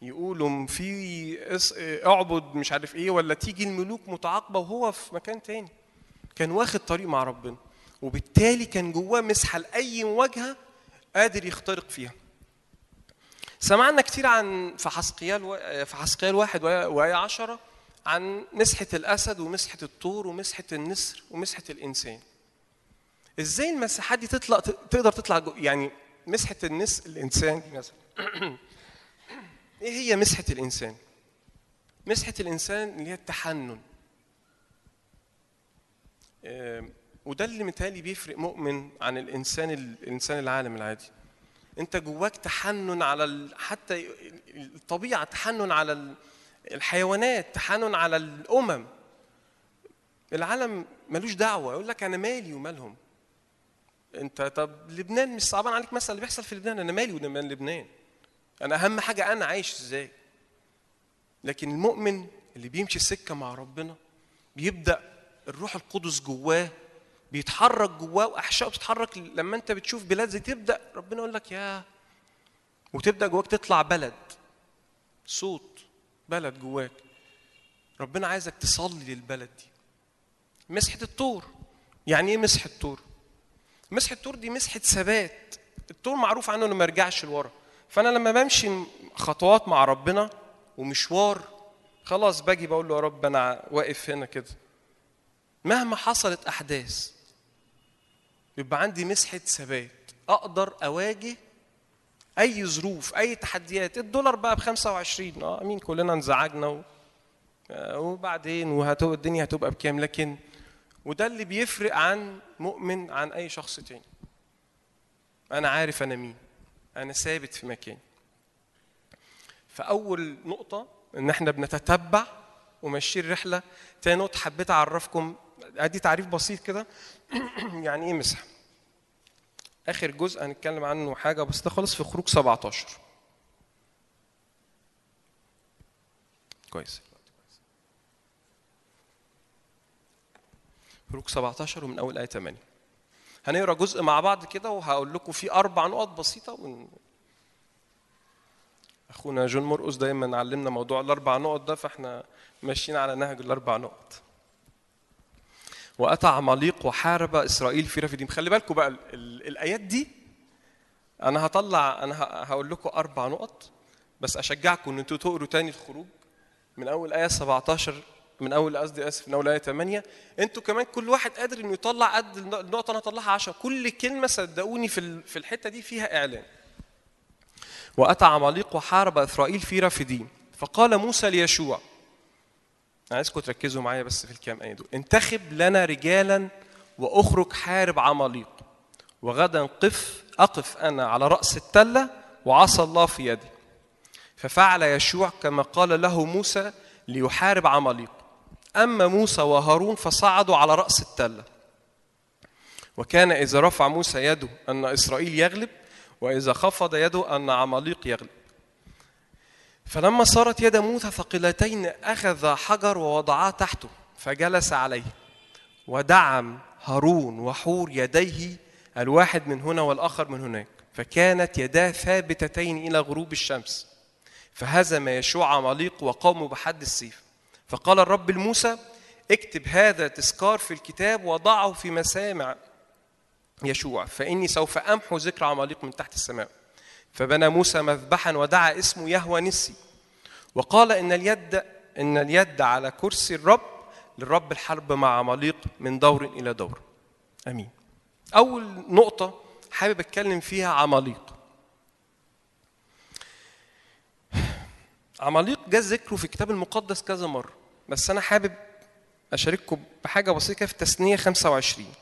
يقولوا في اعبد مش عارف إيه ولا تيجي الملوك متعاقبة وهو في مكان تاني. كان واخد طريق مع ربنا وبالتالي كان جواه مسحة لأي مواجهة قادر يخترق فيها. سمعنا كتير عن في حسقيال في حسقيال واحد وآية- عشرة عن مسحة الأسد ومسحة الطور ومسحة النسر ومسحة الإنسان. إزاي المساحات دي تطلع تقدر تطلع يعني مسحة النس الإنسان مثلا. إيه هي مسحة الإنسان؟ مسحة الإنسان اللي هي التحنن. وده اللي متهيألي بيفرق مؤمن عن الإنسان الإنسان العالم العادي. انت جواك تحنن على ال- حتى الطبيعة تحنن على ال- الحيوانات تحنن على الأمم. العالم ملوش دعوة يقول لك أنا مالي ومالهم. انت طب لبنان مش صعبان عليك مثلا اللي بيحصل في لبنان أنا مالي ومال لبنان. أنا أهم حاجة أنا عايش إزاي؟ لكن المؤمن اللي بيمشي السكه مع ربنا بيبدأ الروح القدس جواه بيتحرك جواه وأحشائه بتتحرك لما أنت بتشوف بلاد زي تبدأ ربنا يقول لك يا وتبدأ جواك تطلع بلد صوت بلد جواك. ربنا عايزك تصلي للبلد دي. مسحة الطور. يعني إيه مسحة الطور؟ مسحة الطور دي مسحة ثبات. الطور معروف عنه إنه ما يرجعش لورا. فأنا لما بمشي خطوات مع ربنا ومشوار خلاص باجي بقول له يا رب أنا واقف هنا كده. مهما حصلت أحداث يبقى عندي مسحة ثبات. أقدر أواجه أي ظروف أي تحديات. الدولار بقى ب 25 آه أمين كلنا انزعجنا و... آه، وبعدين وهتبقى الدنيا هتبقى بكام. لكن وده اللي بيفرق عن مؤمن عن أي شخص تاني. أنا عارف أنا مين. أنا ثابت في مكاني. فأول نقطة إن إحنا بنتتبع وماشيين رحلة. تاني نقطة حبيت أعرفكم ادي تعريف بسيط كده. يعني إيه مسح؟ اخر جزء هنتكلم عنه حاجة بسيطة خالص في خروج 17 كويس. خروج 17 ومن أول آية 8 هنقرأ جزء مع بعض كده وهقول لكم فيه أربع نقط بسيطة ون... أخونا جون مرقس دايما علمنا موضوع الأربع نقط ده فإحنا ماشيين على نهج الأربع نقط. واتى عماليق وحارب إسرائيل في رفديم خلي بالكم بقى ال- ال- الآيات دي أنا هطلع أنا هقول لكم أربع نقط بس أشجعكم إن أنتوا تقروا تاني الخروج من أول آية 17 من أول قصدي اسف من أول آية 8 أنتوا كمان كل واحد قادر إنه يطلع قد الن- النقطة أنا هطلعها 10 كل كلمة صدقوني في في الحتة دي فيها إعلان. واتى عماليق وحارب إسرائيل في رفديم فقال موسى ليشوع أنا عايزكم تركزوا معايا بس في الكام إيه دول انتخب لنا رجالا وأخرج حارب عماليق. وغدا قف أقف أنا على رأس التلة وعصى الله في يدي. ففعل يشوع كما قال له موسى ليحارب عماليق. أما موسى وهارون فصعدوا على رأس التلة. وكان إذا رفع موسى يده أن إسرائيل يغلب وإذا خفض يده أن عماليق يغلب. فلما صارت يد موسى ثقيلتين أخذ حجر ووضعاه تحته فجلس عليه ودعم هارون وحور يديه الواحد من هنا والآخر من هناك. فكانت يداه ثابتتين إلى غروب الشمس فهزم يشوع عماليق وقاموا بحد السيف. فقال الرب لموسى اكتب هذا تذكار في الكتاب وضعه في مسامع يشوع فإني سوف أمحو ذكر عماليق من تحت السماء. فبنى موسى مذبحا ودعا اسمه يهوى نسي. وقال إن اليد إن اليد على كرسي الرب للرب الحرب مع عماليق من دور إلى دور. آمين. أول نقطة حابب أتكلم فيها عماليق عماليق جاء ذكره في الكتاب المقدس كذا مرة بس أنا حابب أشارككم بحاجة بسيطة كده في تثنية 25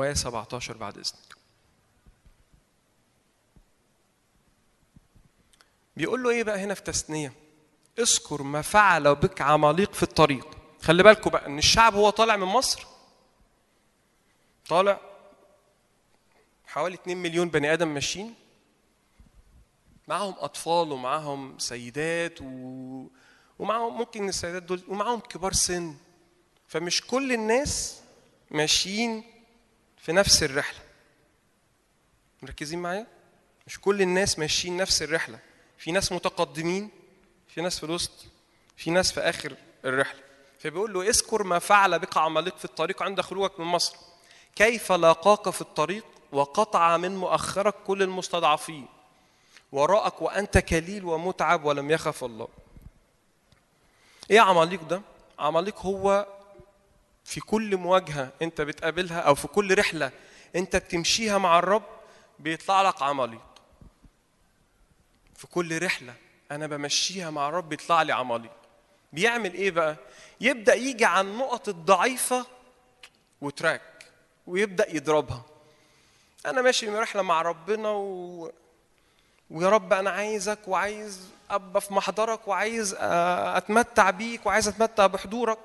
وآية 17 بعد إذنك. بيقول له إيه بقى هنا في تثنية؟ اذكر ما فعل بك عماليق في الطريق. خلي بالكم بقى إن الشعب هو طالع من مصر طالع حوالي 2 مليون بني آدم ماشيين. معاهم أطفال ومعاهم سيدات و... ومعاهم ممكن السيدات دول ومعاهم كبار سن. فمش كل الناس ماشيين في نفس الرحلة. مركزين معايا؟ مش كل الناس ماشيين نفس الرحلة. في ناس متقدمين في ناس في الوسط في ناس في آخر الرحلة. فبيقول له اذكر ما فعل بك عماليق في الطريق عند خروجك من مصر. كيف لاقاك في الطريق وقطع من مؤخرك كل المستضعفين. وراءك وأنت كليل ومتعب ولم يخف الله. إيه عماليق ده؟ عماليق هو في كل مواجهة انت بتقابلها أو في كل رحلة انت بتمشيها مع الرب بيطلع لك عماليق في كل رحلة أنا بمشيها مع الرب بيطلع لي عماليق بيعمل إيه بقى؟ يبدأ يجي على النقط الضعيفة وتراك ويبدأ يضربها. أنا ماشي رحلة مع ربنا و... ويا رب أنا عايزك وعايز أبقى في محضرك وعايز أتمتع بيك وعايز أتمتع بحضورك.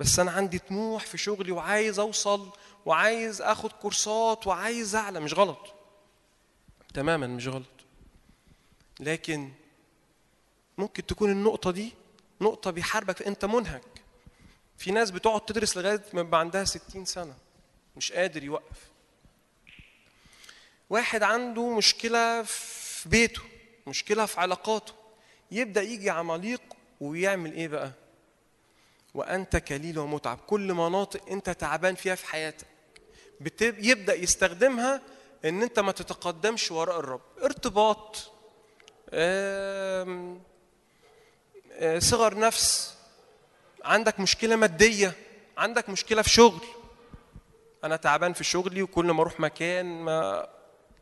بس أنا عندي طموح في شغلي وعايز أوصل وعايز أخد كورسات وعايز أعلى. مش غلط. تماما مش غلط. لكن ممكن تكون النقطة دي نقطة بيحاربك أنت منهك. في ناس بتقعد تدرس لغاية ما يبقى عندها ستين سنة مش قادر يوقف. واحد عنده مشكلة في بيته مشكلة في علاقاته. يبدأ يجي عماليق ويعمل إيه بقى؟ وأنت كليل ومتعب. كل مناطق أنت تعبان فيها في حياتك. يبدأ يستخدمها إن أنت ما تتقدمش وراء الرب. ارتباط. آه، صغر نفس. عندك مشكلة مادية. عندك مشكلة في شغل. أنا تعبان في شغلي وكل ما أروح مكان ما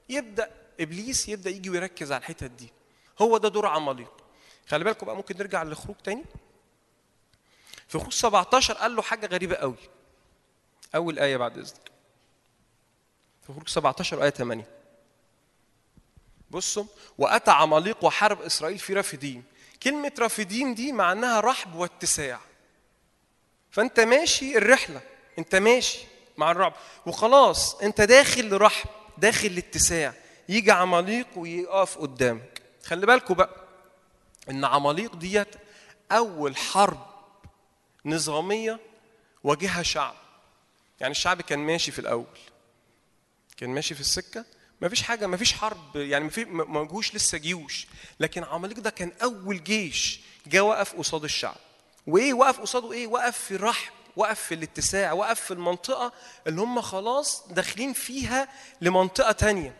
يبدأ إبليس يبدأ يجي ويركز على الحتت دي. هو ده دور عماليق خلي بالكم بقى ممكن نرجع للخروج تاني؟ في خروج 17 قال له حاجة غريبة قوي. أول آية بعد إذنك. في خروج 17 آية 8 بصوا وأتى عماليق وحارب إسرائيل في رافدين. كلمة رافدين دي معناها رحب واتساع. فأنت ماشي الرحلة. أنت ماشي مع الرعب. وخلاص أنت داخل لرحب داخل لاتساع. يجي عماليق ويقف قدامك. خلي بالكم بقى إن عماليق ديت أول حرب نظامية واجهها شعب. يعني الشعب كان ماشي في الأول. كان ماشي في السكة. ما فيش حاجة ما فيش حرب. يعني ما في ما جوش لسه جيوش. لكن عماليق ده كان أول جيش جه وقف قصاد الشعب. وإيه؟ وقف قصاده إيه؟ وقف في الرحب وقف في الاتساع وقف في المنطقة اللي هم خلاص داخلين فيها لمنطقة تانية.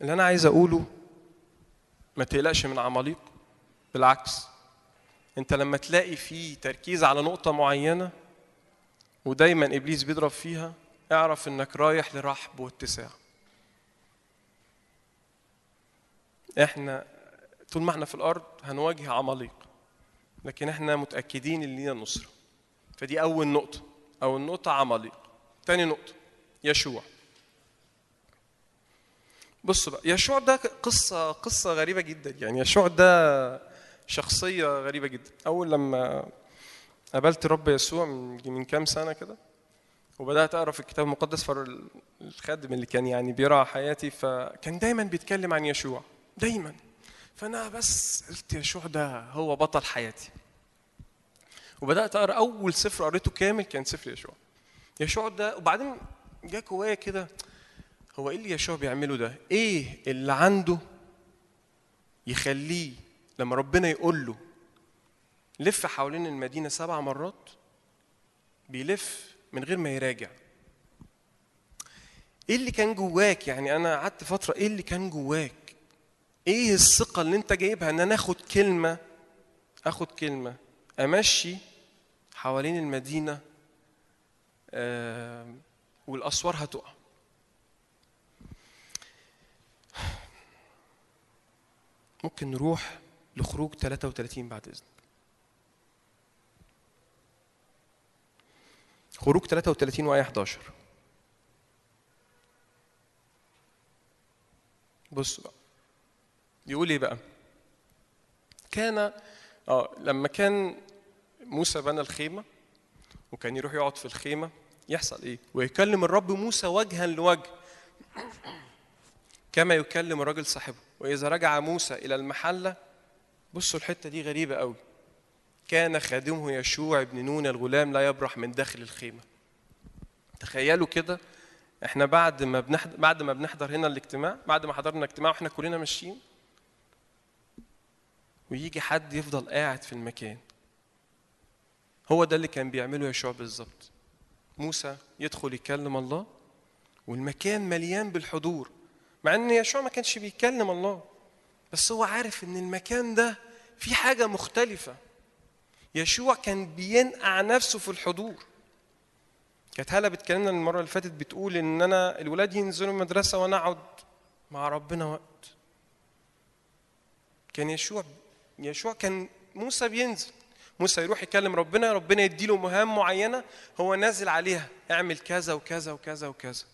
اللي أنا عايز أقوله ما تقلقش من عماليق. بالعكس انت لما تلاقي في تركيز على نقطة معينة ودايما إبليس بيضرب فيها اعرف إنك رايح لرحب واتساع. إحنا طول ما إحنا في الأرض هنواجه عماليق لكن إحنا متأكدين إن لينا نصره فدي أول نقطة اول نقطه عماليق. تاني نقطة يشوع. بصوا بقى يشوع ده قصة قصة غريبة جدا. يعني يشوع ده شخصية غريبة جدا. أول لما قابلت رب يسوع من كام سنة كده وبدأت أقرأ في الكتاب المقدس فالخادم اللي كان يعني بيرعى حياتي فكان دايما بيتكلم عن يشوع دايما. فأنا بس قلت يشوع ده هو بطل حياتي. وبدأت أقرأ أول سفر قريته كامل كان سفر يشوع. يشوع ده وبعدين جه جوايا كده هو إيه اللي يشوع بيعمله ده؟ إيه اللي عنده يخليه لما ربنا يقول له لف حوالين المدينة سبع مرات بيلف من غير ما يراجع. إيه اللي كان جواك؟ يعني أنا قعدت فترة إيه اللي كان جواك؟ إيه الثقة اللي أنت جايبها إن أنا آخد كلمة آخد كلمة أمشي حوالين المدينة آه والأسوار هتقع؟ ممكن نروح لخروج 33 بعد اذنك خروج 33 وآية 11 بصوا بقى يقول إيه بقى؟ كان آه لما كان موسى بنى الخيمة وكان يروح يقعد في الخيمة يحصل إيه؟ ويكلم الرب موسى وجها لوجه. كما يكلم الرجل صاحبه. وإذا رجع موسى إلى المحلة بصوا الحتة دي غريبة قوي كان خادمه يشوع بن نون الغلام لا يبرح من داخل الخيمة. تخيلوا كده إحنا بعد ما بنحضر بعد ما بنحضر هنا الاجتماع بعد ما حضرنا اجتماع وإحنا كلنا ماشيين ويجي حد يفضل قاعد في المكان. هو ده اللي كان بيعمله يشوع بالظبط. موسى يدخل يكلم الله والمكان مليان بالحضور. مع إن يشوع ما كانش بيكلم الله. بس هو عارف إن المكان ده في حاجة مختلفة. يشوع كان بينقع نفسه في الحضور. كانت هالة بتكلمنا المرة اللي فاتت بتقول إن أنا الولاد ينزلوا المدرسة وأنا أقعد مع ربنا وقت. كان يشوع يشوع كان موسى بينزل. موسى يروح يكلم ربنا ربنا يديله مهام معينة هو نازل عليها اعمل كذا وكذا وكذا وكذا.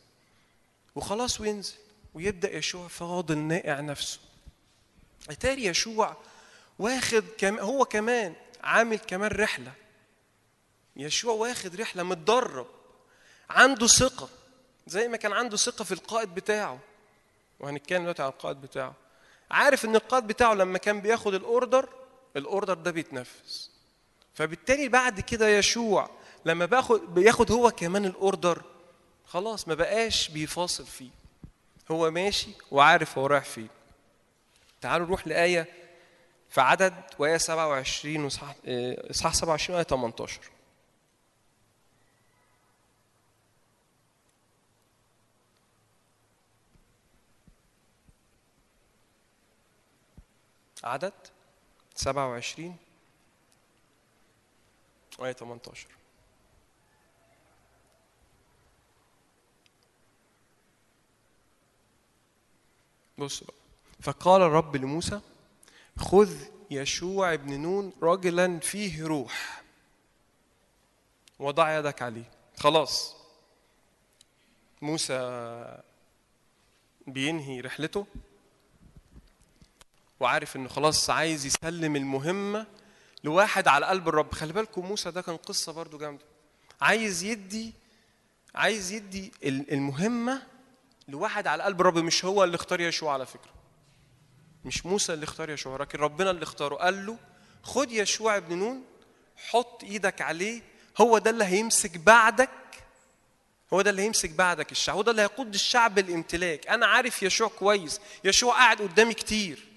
وخلاص وينزل. ويبدأ يشوع فاضل نائع نفسه. اتاري يشوع واخد كم هو كمان عامل كمان رحلة. يشوع واخد رحلة متدرب عنده ثقة زي ما كان عنده ثقة في القائد بتاعه. وهنتكلم دلوقتي عن القائد بتاعه. عارف إن القائد بتاعه لما كان بياخد الأوردر الأوردر ده بيتنفذ فبالتالي بعد كده يشوع لما باخد بياخد هو كمان الأوردر خلاص ما بقاش بيفاصل فيه. هو ماشي وعارف هو رايح فين. تعالوا نروح لآية في عدد وآية 27 وإصحاح آه، إصحاح 27 آية 18 عدد 27 وآية 18 بص بقى. فقال الرب لموسى خذ يشوع بن نون رجلا فيه روح. وضع يدك عليه. خلاص. موسى بينهي رحلته وعارف إنه خلاص عايز يسلم المهمة لواحد على قلب الرب. خلي بالكم موسى ده كان قصة برضو جامدة. عايز يدي عايز يدي ال- المهمة لواحد على قلب الرب مش هو اللي اختار يشوع على فكرة. مش موسى اللي اختار يشوع لكن ربنا اللي اختاره. قال له خد يشوع ابن نون حط إيدك عليه هو ده اللي هيمسك بعدك هو ده اللي هيمسك بعدك الشعب هو ده اللي هيقود الشعب الامتلاك أنا عارف يشوع كويس يشوع قاعد قدامي كتير.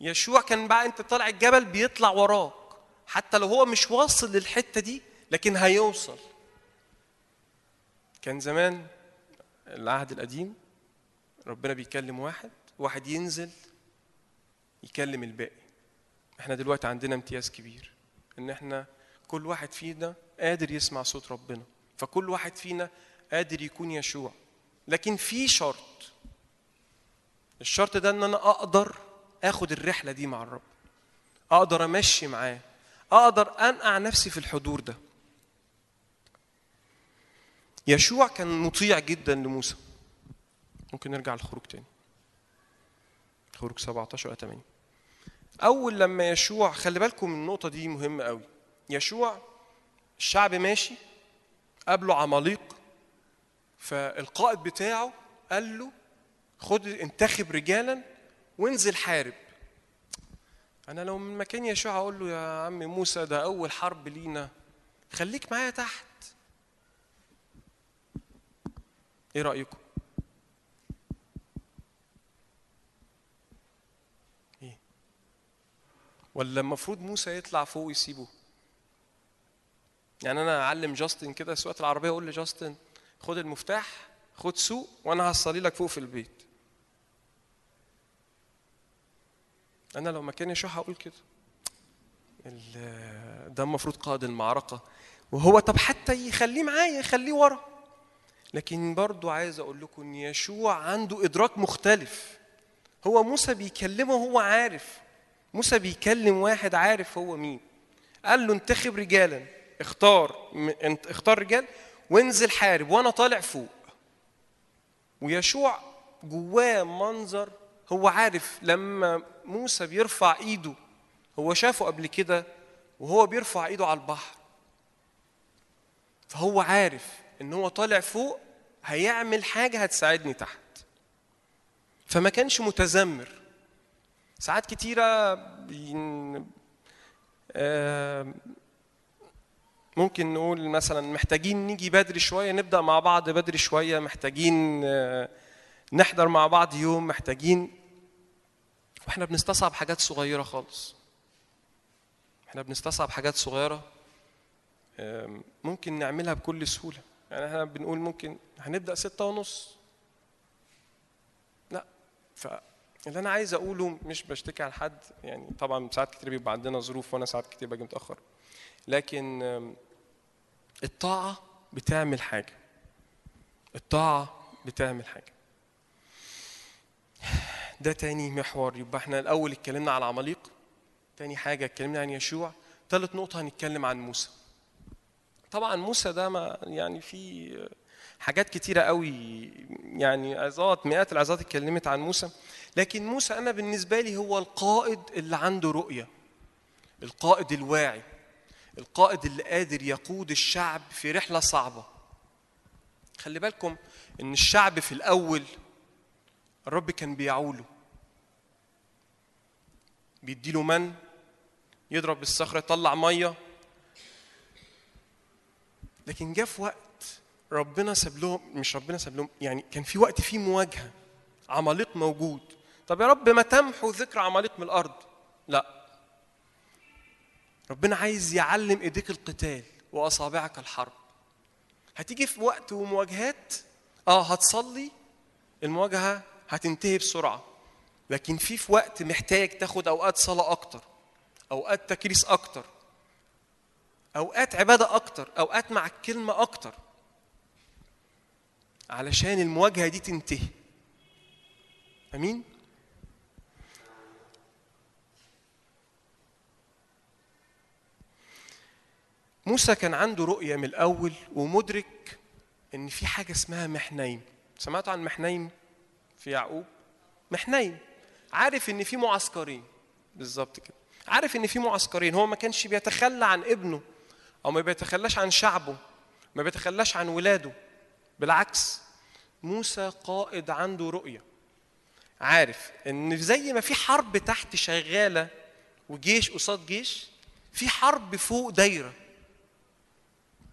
يشوع كان بقى أنت طالع الجبل بيطلع وراك. حتى لو هو مش واصل للحتة دي لكن هيوصل. كان زمان العهد القديم ربنا بيكلم واحد واحد ينزل يكلم الباقي. إحنا دلوقتي عندنا امتياز كبير. ان إحنا كل واحد فينا قادر يسمع صوت ربنا. فكل واحد فينا قادر يكون يشوع. لكن في شرط. الشرط ده ان أنا أقدر اخد الرحلة دي مع الرب. أقدر امشي معاه. أقدر انقع نفسي في الحضور ده. يشوع كان مطيع جدا لموسى. ممكن نرجع للخروج تاني. خروج 17 آية 8 أول لما يشوع خلي بالكم من النقطة دي مهمة قوي يشوع الشعب ماشي قابله عماليق فالقائد بتاعه قال له خد انتخب رجالا وانزل حارب. أنا لو من مكان يشوع أقول له يا عم موسى ده أول حرب لينا. خليك معايا تحت. إيه رأيكم؟ إيه؟ ولا المفروض موسى يطلع فوق ويسيبه؟ يعني أنا أعلم جاستن كده سواقة العربية أقول لجاستن خد المفتاح خد سوق وأنا هصلي لك فوق في البيت. أنا لو مكان يشوع هقول كده؟ ده المفروض قائد المعركة. وهو طب حتى يخليه معايا يخليه ورا. لكن برضو عايز أقول لكم إن يشوع عنده إدراك مختلف. هو موسى بيكلمه هو عارف. موسى بيكلم واحد عارف هو مين. قال له انتخب رجالا. اختار اختار رجال وانزل حارب وأنا طالع فوق. ويشوع جواه منظر هو عارف لما موسى بيرفع إيده. هو شافه قبل كده وهو بيرفع إيده على البحر. فهو عارف إن هو طالع فوق هيعمل حاجة هتساعدني تحت. فما كانش متذمر. ساعات كتيرة. آه، ممكن نقول مثلا محتاجين نيجي بدري شوية نبدأ مع بعض بدري شوية محتاجين آه، نحضر مع بعض يوم محتاجين. وإحنا بنستصعب حاجات صغيرة خالص. إحنا بنستصعب حاجات صغيرة آم، ممكن نعملها بكل سهولة. يعني إحنا بنقول ممكن هنبدأ ستة ونص. لا فاللي أنا عايز أقوله مش بشتكي على حد يعني طبعا ساعات كتير بيبقى عندنا ظروف وأنا ساعات كتير باجي متأخر. لكن الطاعة بتعمل حاجة. الطاعة بتعمل حاجة. ده تاني محور. يبقى إحنا الأول اتكلمنا على عماليق تاني حاجة اتكلمنا عن يشوع. ثالث نقطة هنتكلم عن موسى. طبعا موسى ده ما يعني في حاجات كتيرة قوي يعني عظات مئات العظات اتكلمت عن موسى. لكن موسى أنا بالنسبة لي هو القائد اللي عنده رؤية القائد الواعي القائد اللي قادر يقود الشعب في رحلة صعبة. خلي بالكم إن الشعب في الأول الرب كان بيعوله. بيديله من؟ يضرب الصخرة يطلع مية. لكن جه في وقت ربنا ساب لهم مش ربنا ساب لهم يعني كان في وقت فيه مواجهة. عماليق موجود. طب يا رب ما تمحو ذكر عماليق من الأرض. لا. ربنا عايز يعلم إيديك القتال وأصابعك الحرب. هتيجي في وقت ومواجهات آه هتصلي المواجهة هتنتهي بسرعة. لكن في في وقت محتاج تاخد أوقات صلاة أكتر أوقات تكريس أكتر. أوقات عبادة أكتر أوقات مع الكلمة أكتر. علشان المواجهة دي تنتهي. أمين؟ موسى كان عنده رؤية من الأول ومدرك إن في حاجة اسمها محنين. سمعتوا عن محنين في يعقوب؟ محنين. عارف إن في معسكرين. بالظبط كده. عارف إن في معسكرين. هو ما كانش بيتخلى عن ابنه. أو ما بيتخلاش عن شعبه ما بيتخلاش عن ولاده. بالعكس موسى قائد عنده رؤية. عارف إن زي ما في حرب تحت شغالة وجيش قصاد جيش في حرب فوق دايرة.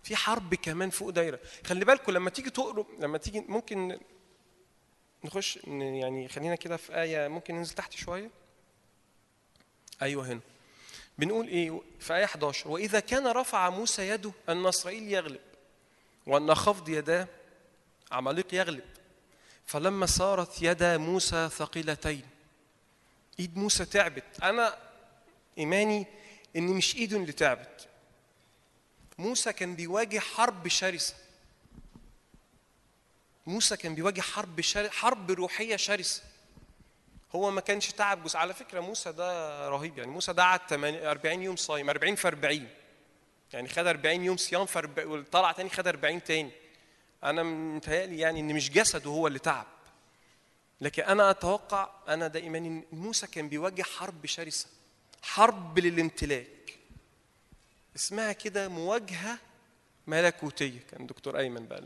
في حرب كمان فوق دايرة. خلي بالكم لما تيجي تقروا لما تيجي ممكن نخش يعني خلينا كده في آية ممكن ننزل تحت شوية؟ أيوه هنا. بنقول إيه؟ في آية 11 وإذا كان رفع موسى يده أن اسرائيل يغلب وأن خفض يداه عماليق يغلب فلما صارت يدا موسى ثقيلتين إيد موسى تعبت. أنا إيماني إن مش ايده اللي تعبت. موسى كان بيواجه حرب شرسة. موسى كان بيواجه حرب شر... حرب روحية شرسة. هو ما كانش تعب. جزء على فكرة موسى ده رهيب. يعني موسى ده قعد 80 40 يوم صايم 40 في 40 يعني خد 40 يوم صيام في 40 وطلع تاني خد 40 تاني. أنا متهيألي يعني إن مش جسده هو اللي تعب. لكن أنا أتوقع أنا ده ايماني إن موسى كان بيواجه حرب شرسة حرب للامتلاك. اسمها كده مواجهة ملكوتية. كان دكتور أيمن بقى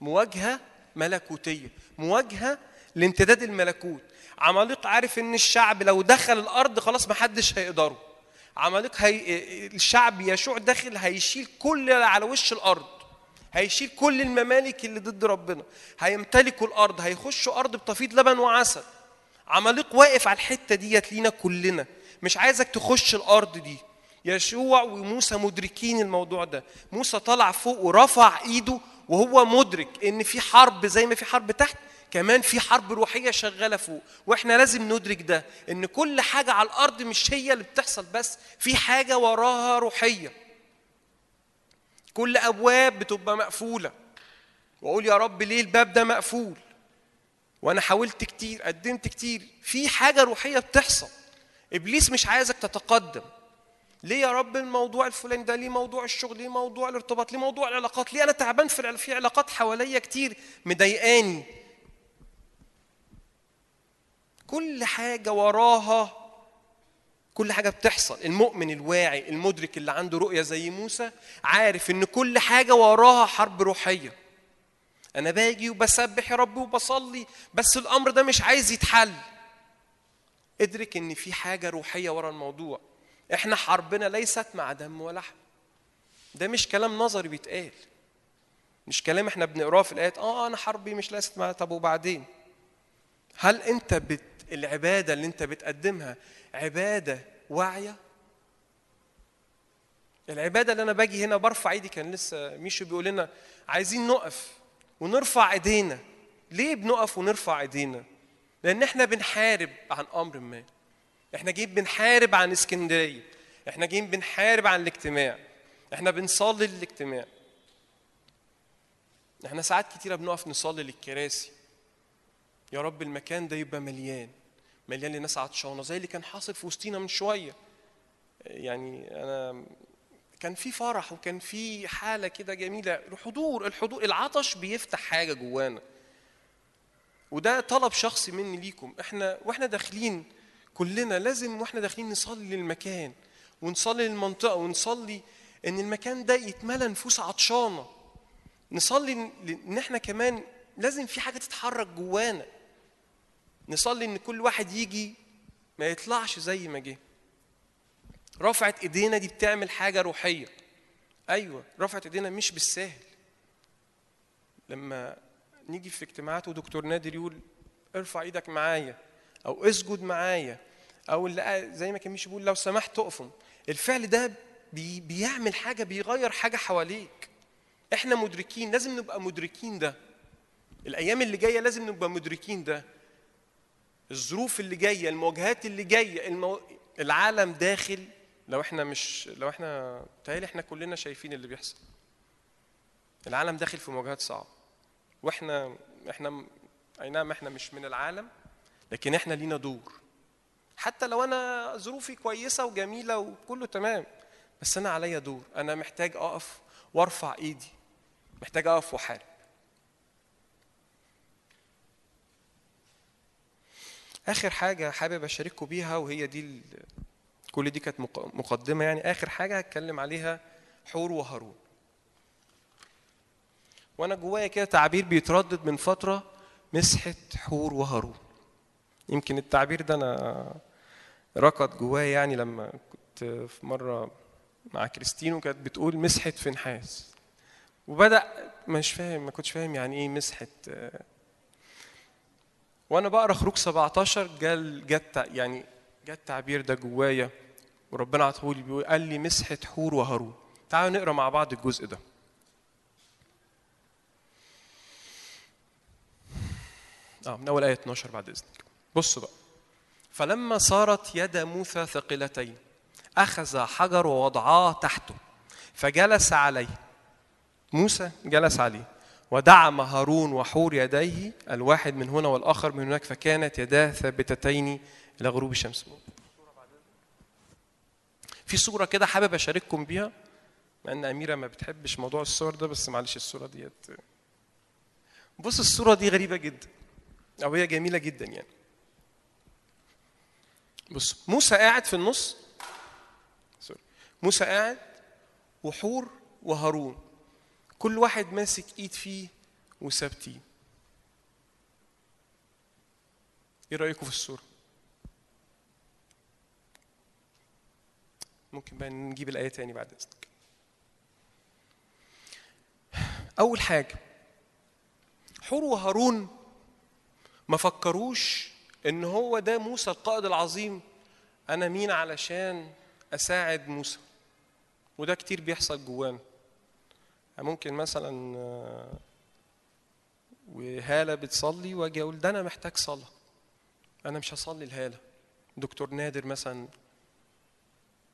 مواجهة ملكوتية. مواجهة لامتداد الملكوت. عماليق عارف إن الشعب لو دخل الأرض خلاص محدش هيقدره. عماليق هي الشعب يشوع داخل هيشيل كل اللي على وش الأرض. هيشيل كل الممالك اللي ضد ربنا. هيمتلكوا الأرض. هيخشوا أرض بتفيض لبن وعسل. عماليق واقف على الحتة ديت لينا كلنا. مش عايزك تخش الأرض دي. يشوع وموسى مدركين الموضوع ده. موسى طلع فوق ورفع إيده وهو مدرك إن في حرب زي ما في حرب تحت. كمان في حرب روحية شغالة فوق وإحنا لازم ندرك ده إن كل حاجة على الأرض مش هي اللي بتحصل بس في حاجة وراها روحية. كل أبواب بتبقى مقفولة. وأقول يا رب ليه الباب ده مقفول؟ وأنا حاولت كتير قدمت كتير. في حاجة روحية بتحصل. إبليس مش عايزك تتقدم. ليه يا رب الموضوع الفلاني ده؟ ليه موضوع الشغل؟ ليه موضوع الارتباط؟ ليه موضوع العلاقات؟ ليه أنا تعبان في في علاقات حواليا كتير مضايقاني؟ كل حاجة وراها كل حاجة بتحصل. المؤمن الواعي المدرك اللي عنده رؤية زي موسى عارف إن كل حاجة وراها حرب روحية. أنا باجي وبسبح يا رب وبصلي بس الأمر ده مش عايز يتحل. ادرك إن في حاجة روحية ورا الموضوع. إحنا حربنا ليست مع دم ولحم. ده مش كلام نظري بيتقال. مش كلام إحنا بنقراه في الآيات آه أنا حربي مش ليست مع طب وبعدين؟ هل أنت بت... العبادة اللي انت بتقدمها. عبادة واعية. العبادة اللي أنا باجي هنا برفع ايدي كان لسه ميشو بيقول لنا عايزين نقف ونرفع ايدينا. ليه بنقف ونرفع ايدينا؟ لأن إحنا بنحارب عن أمر ما. إحنا جايين بنحارب عن اسكندرية. إحنا جايين بنحارب عن الاجتماع. إحنا بنصلي للاجتماع. إحنا ساعات كتيرة بنقف نصلي للكراسي. يا رب المكان ده يبقى مليان. مليان لناس عطشانة زي اللي كان حاصل في وسطينا من شوية. يعني أنا كان في فرح وكان في حالة كده جميلة. الحضور الحضور العطش بيفتح حاجة جوانا. وده طلب شخصي مني ليكم. إحنا وإحنا داخلين كلنا لازم وإحنا داخلين نصلي للمكان ونصلي للمنطقه ونصلي إن المكان ده يتملى نفوس عطشانة. نصلي إن إحنا كمان لازم في حاجة تتحرك جوانا. نصلي إن كل واحد يجي ما يطلعش زي ما جه. رفعت إيدينا دي بتعمل حاجة روحية. أيوه رفعت إيدينا مش بالساهل لما نيجي في اجتماعات ودكتور نادر يقول ارفع إيدك معايا أو اسجد معايا أو اللي زي ما كان مش بيقول لو سمحت اقفم الفعل ده بي بيعمل حاجة بيغير حاجة حواليك. إحنا مدركين لازم نبقى مدركين ده. الأيام اللي جاية لازم نبقى مدركين ده. الظروف اللي جاية المواجهات اللي جاية المو... العالم داخل. لو إحنا مش لو إحنا تهيألي إحنا كلنا شايفين اللي بيحصل. العالم داخل في مواجهات صعبة. وإحنا إحنا أي نعم إحنا مش من العالم لكن إحنا لينا دور. حتى لو أنا ظروفي كويسة وجميلة وكله تمام بس أنا عليا دور. أنا محتاج أقف وأرفع إيدي. محتاج أقف وأحارب. آخر حاجة حابب أشارككم بيها وهي دي. كل دي كانت مقدمة يعني. آخر حاجة هتكلم عليها حور وهارون. وأنا جوايا كده تعبير بيتردد من فترة مسحة حور وهارون. يمكن التعبير ده أنا ركض جوايا يعني لما كنت في مرة مع كريستين وكانت بتقول مسحة نحاس وبدأ مش فاهم ما كنتش فاهم يعني إيه مسحة وأنا بقرأ خروج 17 جال جت يعني جت التعبير ده جوايا وربنا عطولي بيقول قال لي مسحة حور وهارون تعالوا نقرأ مع بعض الجزء ده. آه من أول آية 12 بعد إذنك. بصوا بقى. فلما صارت يد موسى ثقلتين أخذ حجر ووضعاه تحته فجلس عليه. موسى جلس عليه. ودعم هارون وحور يديه الواحد من هنا والآخر من هناك فكانت يداه ثابتتين إلى غروب الشمس. في صورة كده حابب أشارككم بيها مع إن أميرة ما بتحبش موضوع الصور ده بس معلش الصورة ديت. بص الصورة دي غريبة جدا أو هي جميلة جدا يعني. بص موسى قاعد في النص سوري موسى قاعد وحور وهارون. كل واحد ماسك ايد فيه وثابتين إيه رأيكم في الصورة؟ ممكن بقى نجيب الآية تاني بعد إذنك. أول حاجة حور وهارون ما فكروش إن هو ده موسى القائد العظيم. أنا مين علشان أساعد موسى؟ وده كتير بيحصل جوانا. ممكن مثلا وهالة بتصلي وأجي أقول ده أنا محتاج صلاة. أنا مش هصلي لهاله دكتور نادر مثلا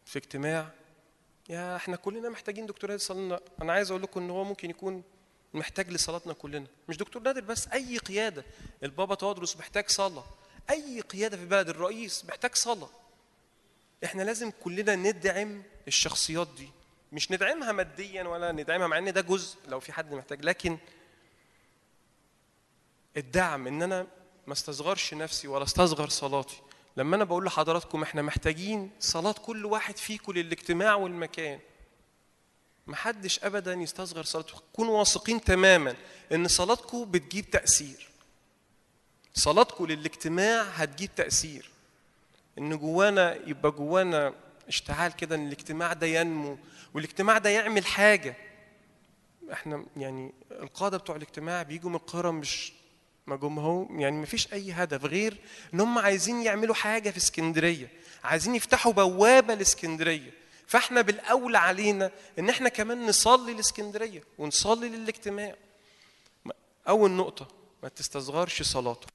في اجتماع يا إحنا كلنا محتاجين دكتور نادر يصلي أنا عايز أقول لكم إن هو ممكن يكون محتاج لصلاتنا كلنا. مش دكتور نادر بس أي قيادة. البابا تودرس محتاج صلاة. أي قيادة في بلد الرئيس محتاج صلاة. إحنا لازم كلنا ندعم الشخصيات دي. مش ندعمها ماديا ولا ندعمها مع إن ده جزء لو في حد محتاج لكن الدعم إن أنا ما استصغرش نفسي ولا استصغر صلاتي. لما أنا بقول لحضراتكم إحنا محتاجين صلاة كل واحد فيكم للاجتماع والمكان. محدش ابدا يستصغر صلاته. كونوا واثقين تماما إن صلاتكم بتجيب تأثير. صلاتكم للاجتماع هتجيب تأثير. إن جوانا يبقى جوانا اشتعال كده إن الاجتماع ده ينمو. والاجتماع ده يعمل حاجة. إحنا يعني القاده بتوع الاجتماع بيجوا من القاهره مش ما جم هو يعني ما فيش أي هدف غير إن هم عايزين يعملوا حاجة في اسكندرية عايزين يفتحوا بوابة لاسكندرية. فاحنا بالاولى علينا إن إحنا كمان نصلي لاسكندرية ونصلي للاجتماع. أول نقطة ما تستصغرش صلاتك.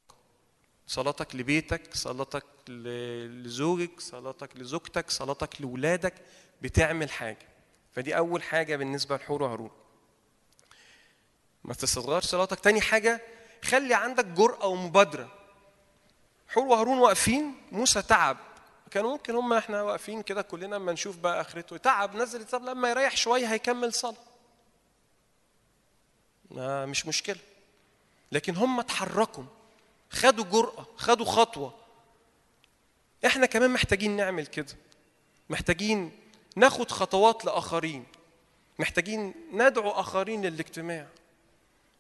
صلاتك لبيتك صلاتك لزوجك صلاتك لزوجتك صلاتك لولادك بتعمل حاجة. فدي أول حاجة بالنسبة لحور وهارون. ما تستصغرش صلاتك. تاني حاجة خلي عندك جرأة ومبادرة. حور وهارون واقفين موسى تعب. كان ممكن هم إحنا واقفين كده كلنا أما نشوف بقى آخرته. تعب نزل طب لما يريح شوية هيكمل صلاة. ما مش مشكلة. لكن هم اتحركوا. خدوا جرأة خدوا خطوة. إحنا كمان محتاجين نعمل كده. محتاجين ناخد خطوات لآخرين. محتاجين ندعو آخرين للاجتماع.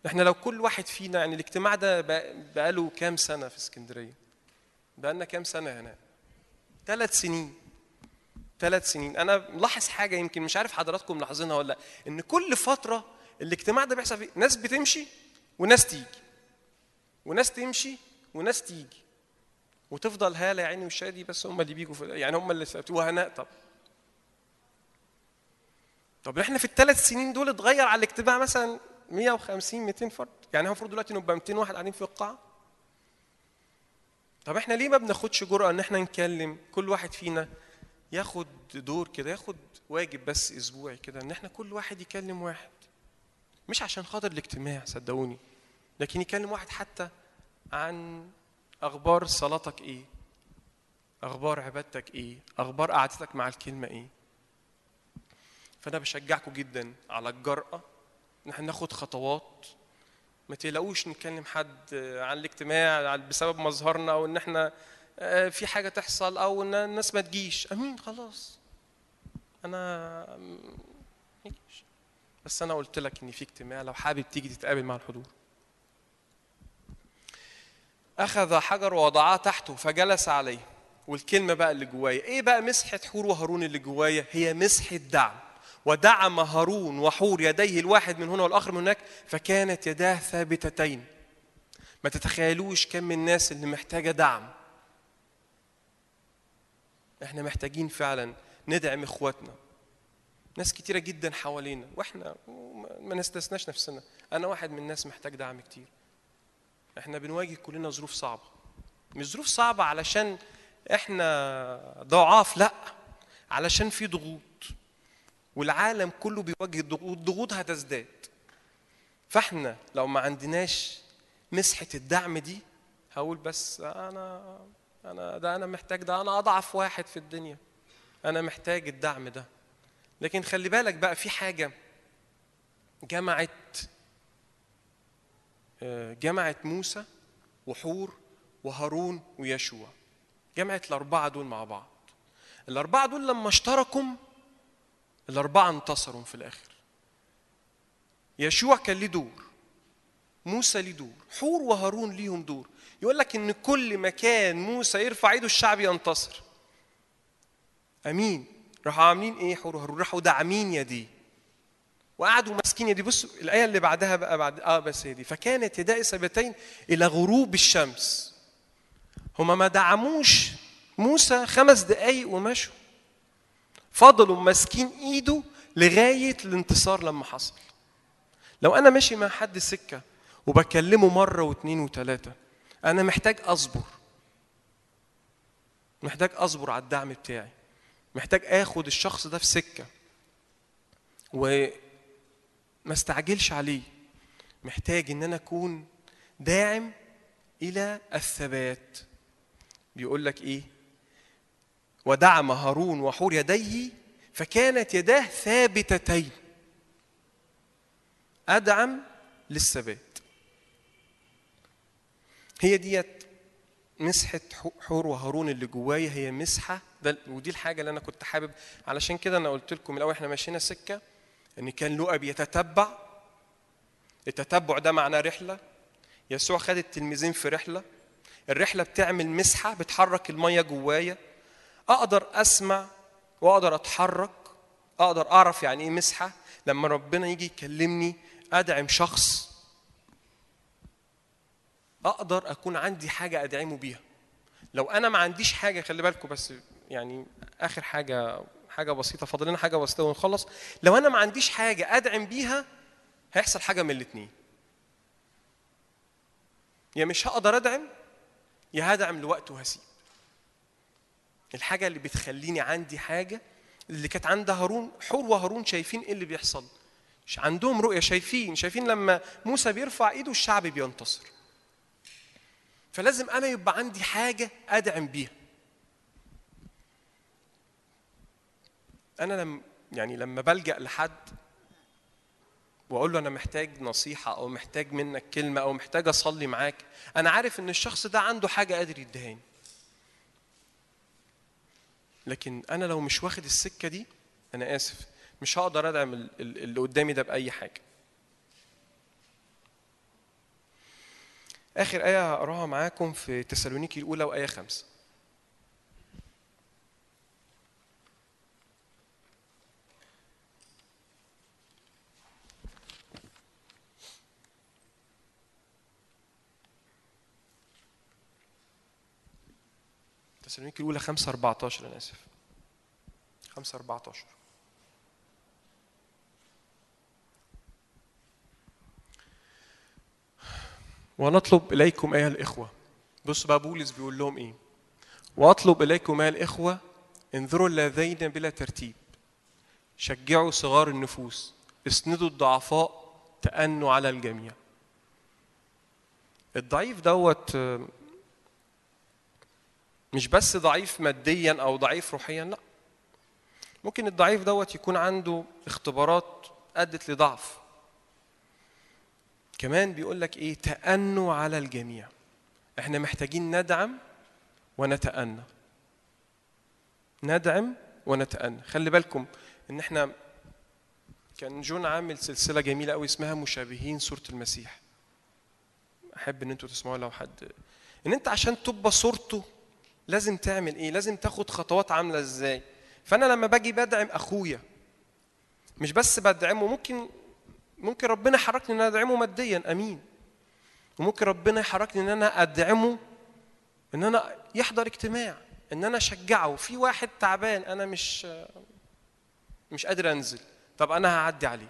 إحنا لو كل واحد فينا يعني الاجتماع ده بق- بقاله كام سنة في اسكندرية؟ بقالنا كام سنة هنا ثلاث سنين. ثلاث سنين. أنا ملاحظ حاجة يمكن مش عارف حضراتكم ملاحظينها ولا لأ. إن كل فترة الاجتماع ده بيحصل فيه ناس بتمشي وناس تيجي. وناس تمشي وناس تيجي. وتفضل هالة يا عيني والشادي بس هم اللي بيجوا يعني هم اللي وهناء طب طب إحنا في الثلاث سنين دول اتغير على الاجتماع مثلا 150 200 فرد؟ يعني المفروض دلوقتي نبقى 200 واحد قاعدين في القاعة. طب إحنا ليه ما بناخدش جرأة إن إحنا نكلم كل واحد فينا ياخد دور كده ياخد واجب بس أسبوعي كده إن إحنا كل واحد يكلم واحد؟ مش عشان خاطر الاجتماع صدقوني لكن يكلم واحد حتى عن أخبار صلاتك إيه أخبار عبادتك إيه أخبار قعدتك مع الكلمة إيه. فأنا بشجعكم جدا على الجرأة إن إحنا ناخد خطوات. ما تقلقوش نكلم حد عن الاجتماع بسبب مظهرنا أو إن إحنا آه، في حاجة تحصل أو إن الناس ما تجيش. أمين خلاص. أنا. بس أنا قلت لك إن في اجتماع لو حابب تيجي تتقابل مع الحضور. أخذ حجر ووضعاه تحته فجلس عليه. والكلمة بقى اللي جوايا إيه بقى مسحة حور وهارون اللي جوايا؟ هي مسحة دعم. ودعم هارون وحور يديه الواحد من هنا والآخر من هناك فكانت يداه ثابتتين. ما تتخيلوش كم من الناس اللي محتاجة دعم. إحنا محتاجين فعلا ندعم إخواتنا. ناس كتيرة جدا حوالينا وإحنا ما نستثناش نفسنا. أنا واحد من الناس محتاج دعم كتير. إحنا بنواجه كلنا ظروف صعبة. مش ظروف صعبة علشان إحنا ضعاف لأ. علشان في ضغوط. والعالم كله بيواجه ضغوط ضغوط هتزداد. فاحنا لو ما عندناش مسحة الدعم دي هقول بس أنا أنا ده أنا محتاج ده أنا أضعف واحد في الدنيا. أنا محتاج الدعم ده. لكن خلي بالك بقى في حاجة. جمعت جمعت موسى وحور وهارون ويشوع. جمعت الأربعة دول مع بعض. الأربعة دول لما اشتركوا الأربعة انتصروا في الآخر. يشوع كان ليه دور موسى ليه دور حور وهارون ليهم دور. يقول لك إن كل مكان موسى يرفع إيده الشعب ينتصر. أمين. راحوا عاملين إيه؟ حور وهارون راحوا داعمين يديه. وقعدوا ماسكين يدي بصوا الآية اللي بعدها بقى بعد آه بس هي دي. فكانت يداي ثابتين إلى غروب الشمس. هما ما دعموش موسى خمس دقايق ومشوا. فضلوا ماسكين ايده لغاية الانتصار لما حصل. لو أنا ماشي مع حد سكة وبكلمه مرة واثنين وثلاثه أنا محتاج أصبر. محتاج أصبر على الدعم بتاعي. محتاج آخد الشخص ده في سكة. و ما استعجلش عليه. محتاج إن أنا أكون داعم إلى الثبات. بيقول لك إيه؟ ودعم هارون وحور يديه فكانت يداه ثابتتين. أدعم للثبات. هي ديت مسحة حور وهارون اللي جوايا هي مسحة. ده ودي الحاجة اللي أنا كنت حابب. علشان كده أنا قلت لكم الأول إحنا ماشيين سكة إن كان لؤى بيتتبع. التتبع ده معناه رحلة. يسوع خد التلميذين في رحلة. الرحلة بتعمل مسحة بتحرك المية جوايا. أقدر أسمع وأقدر أتحرك أقدر أعرف يعني إيه مسحة. لما ربنا يجي يكلمني أدعم شخص أقدر أكون عندي حاجة أدعمه بيها. لو أنا ما عنديش حاجة خلي بالكم بس يعني آخر حاجة حاجة بسيطة فاضل لنا حاجة بسيطة ونخلص. لو أنا ما عنديش حاجة أدعم بيها هيحصل حاجة من الاثنين يا مش هقدر أدعم يا هدعم لوقت وهسيب. الحاجة اللي بتخليني عندي حاجة اللي كانت عند هارون حور وهارون شايفين إيه اللي بيحصل. عندهم رؤية شايفين شايفين لما موسى بيرفع إيده الشعب بينتصر. فلازم أنا يبقى عندي حاجة أدعم بيها. أنا لما يعني لما بلجأ لحد وأقول له أنا محتاج نصيحة أو محتاج منك كلمة أو محتاج أصلي معاك أنا عارف إن الشخص ده عنده حاجة قادر يديهاني. لكن أنا لو مش واخد السكة دي أنا آسف مش هقدر أدعم اللي قدامي ده بأي حاجة آخر آية هقراها معاكم في تسالونيكي الأولى وآية خمسة. تسالونيكي الأولى 5 14 أنا آسف. 5 14 ونطلب إليكم أيها الإخوة بص بقى بولس بيقول لهم إيه؟ وأطلب إليكم أيها الإخوة انظروا اللذين بلا ترتيب شجعوا صغار النفوس اسندوا الضعفاء تأنوا على الجميع. الضعيف دوت مش بس ضعيف ماديا أو ضعيف روحيا لا. ممكن الضعيف دوت يكون عنده اختبارات أدت لضعف. كمان بيقول لك إيه؟ تأنوا على الجميع. إحنا محتاجين ندعم ونتأنى. ندعم ونتأنى. خلي بالكم إن إحنا كان جون عامل سلسلة جميلة قوي اسمها مشابهين صورة المسيح. أحب إن أنتوا تسمعوا لو حد. إن أنت عشان تبقى صورته لازم تعمل إيه؟ لازم تاخد خطوات عاملة إزاي؟ فأنا لما باجي بدعم أخويا مش بس بدعمه ممكن ممكن ربنا يحركني إن أنا أدعمه ماديا آمين. وممكن ربنا يحركني إن أنا أدعمه إن أنا يحضر اجتماع إن أنا أشجعه. في واحد تعبان أنا مش مش قادر أنزل. طب أنا هعدي عليك.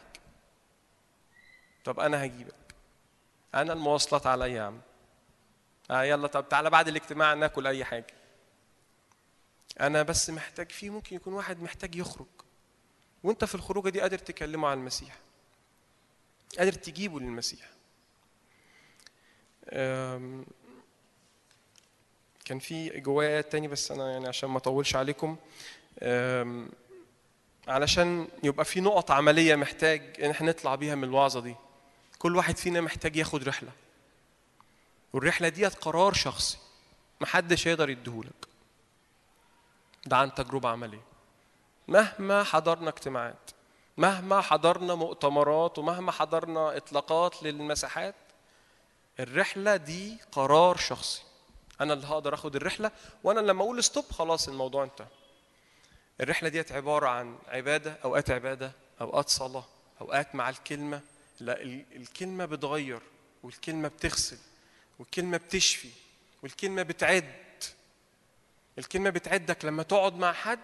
طب أنا هجيبك. أنا المواصلات عليا يا عم. آه يلا طب تعالى بعد الاجتماع ناكل أي حاجة. أنا بس محتاج في ممكن يكون واحد محتاج يخرج. وأنت في الخروجة دي قادر تكلمه عن المسيح. قادر تجيبه للمسيح. كان في جوايا آيات تاني بس أنا يعني عشان ما أطولش عليكم. علشان يبقى في نقط عملية محتاج إن إحنا نطلع بيها من الوعظة دي. كل واحد فينا محتاج ياخد رحلة. والرحلة ديت قرار شخصي. محدش يقدر يديهولك. ده عن تجربة عملية. مهما حضرنا اجتماعات مهما حضرنا مؤتمرات ومهما حضرنا اطلاقات للمساحات الرحلة دي قرار شخصي. أنا اللي هقدر آخد الرحلة وأنا لما أقول ستوب خلاص الموضوع انتهى. الرحلة ديت عبارة عن عبادة أوقات عبادة أوقات صلاة أوقات مع الكلمة. لا ال- الكلمة بتغير والكلمة بتغسل والكلمة بتشفي والكلمة بتعد. الكلمة بتعدك لما تقعد مع حد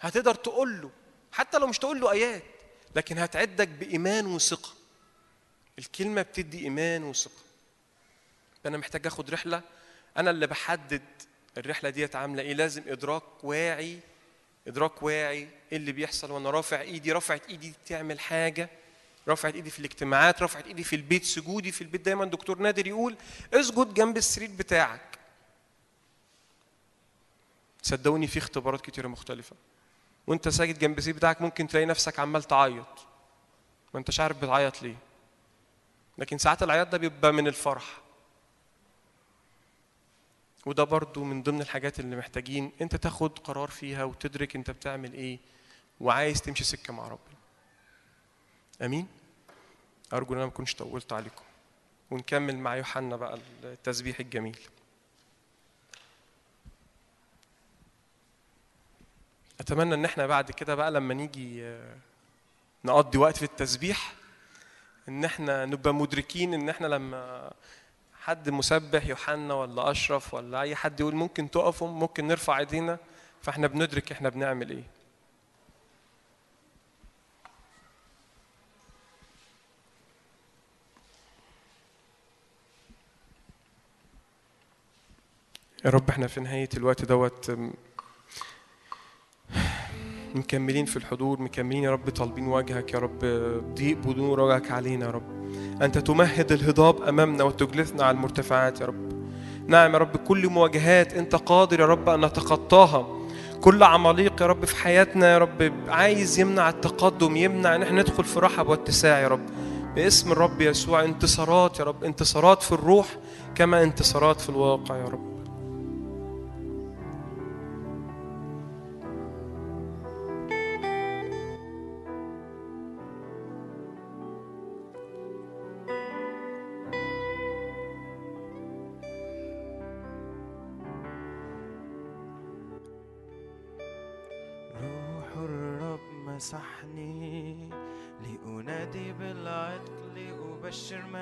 هتقدر تقول له حتى لو مش تقول له آيات لكن هتعدك بإيمان وثقة. الكلمة بتدي إيمان وثقة. أنا محتاج آخد رحلة. أنا اللي بحدد الرحلة ديت عاملة إيه. لازم إدراك واعي إدراك واعي إيه اللي بيحصل وأنا رافع إيدي. رفعت إيدي تعمل حاجة. رفعت إيدي في الاجتماعات رفعت إيدي في البيت. سجودي في البيت. دايما دكتور نادر يقول اسجد جنب السرير بتاعك. صدقوني في اختبارات كتيره مختلفة. وانت ساجد جنب السرير بتاعك ممكن تلاقي نفسك عمال تعيط. ما انتش عارف بتعيط ليه. لكن ساعات العياط ده بيبقى من الفرح. وده برضو من ضمن الحاجات اللي محتاجين انت تاخد قرار فيها وتدرك انت بتعمل إيه وعايز تمشي سكة مع ربنا. آمين؟ أرجو إن أنا ما أكونش طولت عليكم. ونكمل مع يوحنا بقى التسبيح الجميل. اتمنى إن إحنا بعد كده بقى لما نيجي آه، نقضي وقت في التسبيح إن إحنا نبقى مدركين إن إحنا لما حد مسبح يوحنا ولا أشرف ولا أي حد يقول ممكن تقفوا ممكن نرفع إيدينا فإحنا بندرك إحنا بنعمل إيه. يا رب إحنا في نهاية الوقت دوت مكملين في الحضور مكملين يا رب طالبين وجهك يا رب ضيق بدون وجهك علينا يا رب. أنت تمهد الهضاب أمامنا وتجلسنا على المرتفعات يا رب. نعم يا رب كل مواجهات أنت قادر يا رب أن نتخطاها. كل عماليق يا رب في حياتنا يا رب عايز يمنع التقدم يمنع إن إحنا ندخل في رحب واتساع يا رب. باسم الرب يسوع انتصارات يا رب انتصارات في الروح كما انتصارات في الواقع يا رب.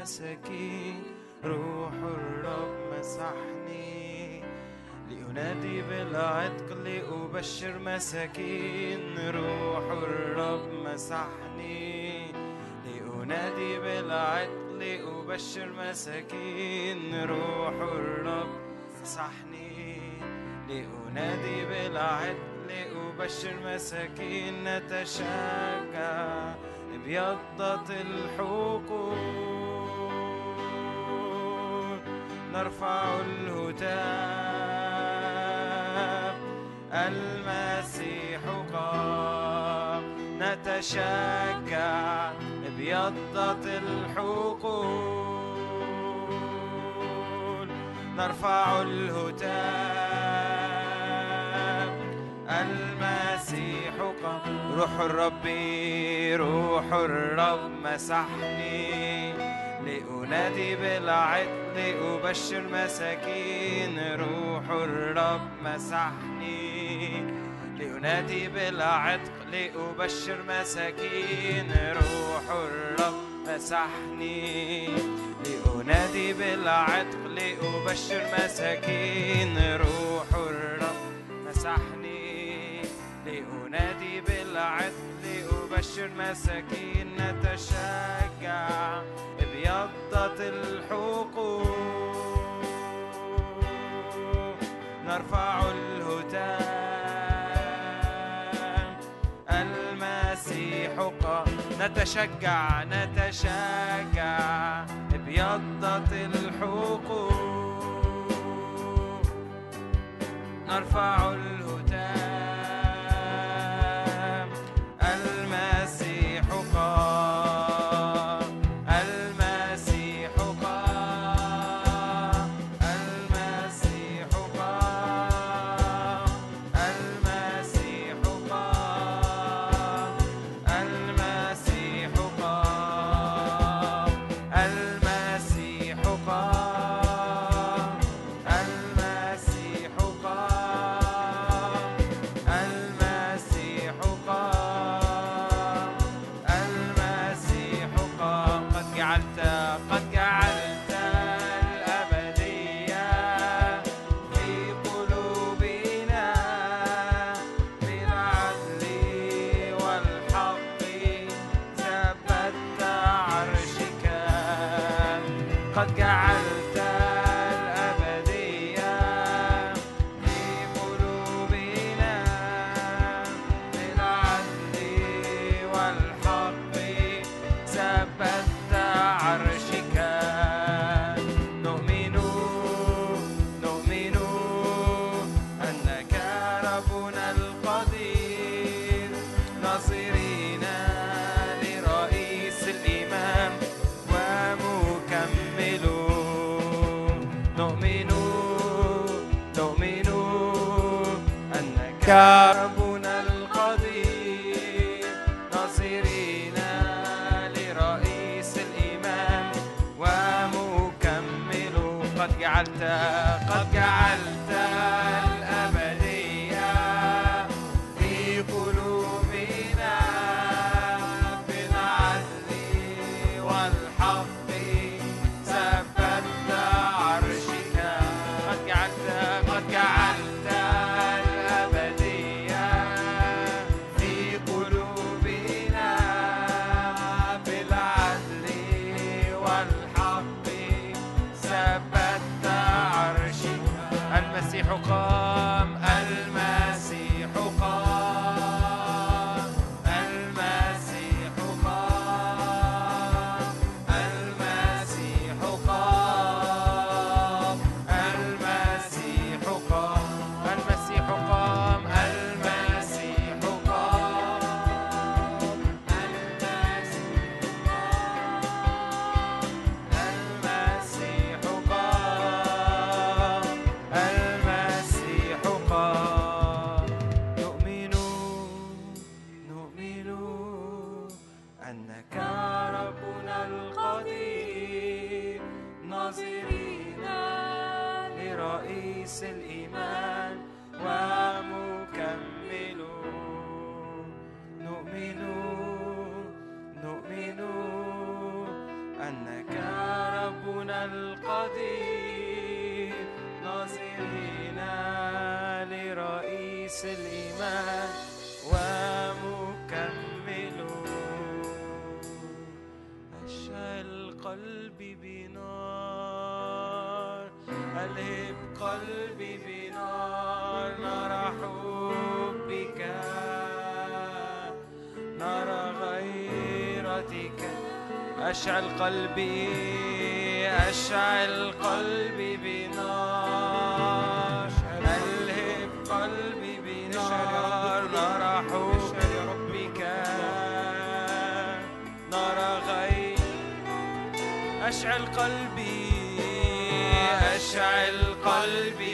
مساكين روح الرب مسحني. لأنادي بالعتق لأبشر مساكين روح الرب مسحني. لأنادي بالعتق لأبشر مساكين روح الرب مسحني. لأنادي بالعتق لأبشر مساكين نتشجع ابيضت الحقول نرفع الهتاف. المسيح قام. نتشجع ابيضت الحقول. نرفع الهتاف. المسيح قام. روح الرب روح الرب مسحني. لأنادي بالعتق لأبشر مساكين روح الرب مسحني. لأنادي بالعتق لأبشر مساكين روح الرب مسحني. لأنادي بالعتق لأبشر مساكين روح الرب مسحني. لأنادي بالعتق لأبشر مساكين نتشجع الحقوق نرفع نتشجع نتشجع ابيضت الحقوق. نرفع الهتان ألهب قلبي بنار نرى حبك. نرى غيرتك. أشعل قلبي أشعل قلبي بنار ألهب قلبي بنار نرى حبك. نرى غير. أشعل قلبي. تشعل قلبي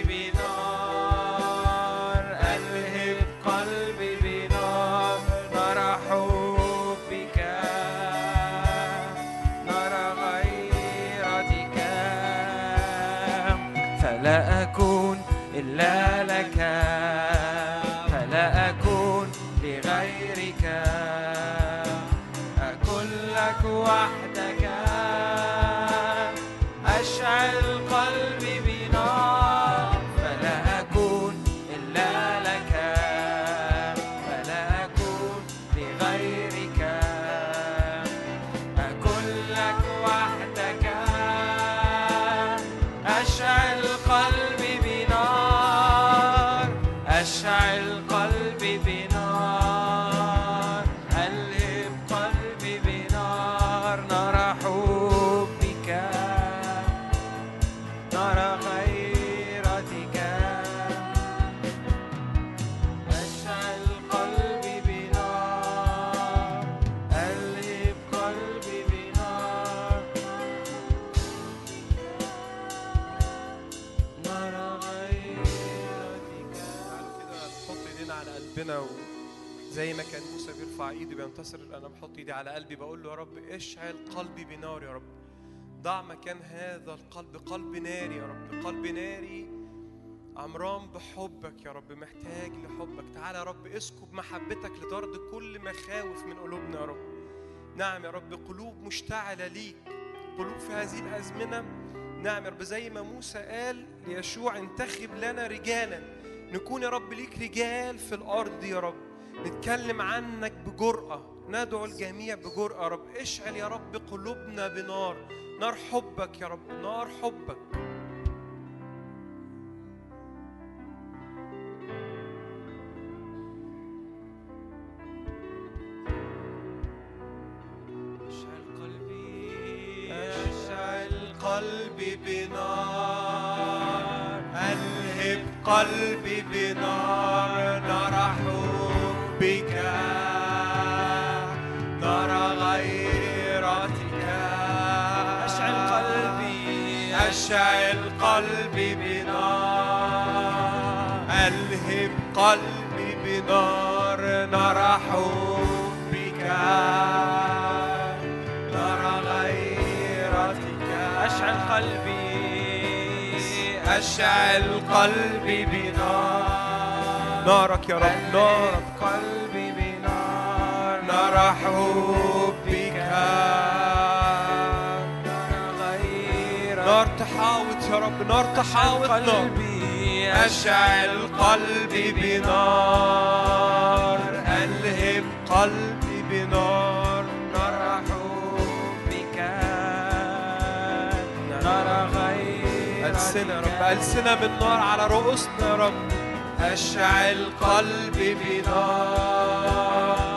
إيدي على قلبي بقول له يا رب اشعل قلبي بنار يا رب. ضع مكان هذا القلب قلب ناري يا رب قلب ناري. عمران بحبك يا رب محتاج لحبك. تعالى يا رب اسكب محبتك لطرد كل مخاوف من قلوبنا يا رب. نعم يا رب قلوب مشتعلة ليك قلوب في هذه الأزمنة. نعم يا رب زي ما موسى قال ليشوع انتخب لنا رجالا. نكون يا رب ليك رجال في الأرض يا رب. نتكلم عنك بجرأة. ندعو الجميع بجرأة يا رب. اشعل يا رب قلوبنا بنار. نار حبك يا رب نار حبك. قلبي بنار. ألهب قلبي قلبي بنار نرى حبك. نرى غيرتك. أشعل قلبي. أشعل قلبي بنار نارك يا رب نارك. قلبي بنار نرى حبك. نار تحاوط يا رب نار تحاوطنا قلبي. أشعل قلبي بنار ألهب قلبي بنار نرى بك نرى غيرك ألسنة يا رب ألسنة من نار على رؤوسنا يا رب. أشعل قلبي بنار.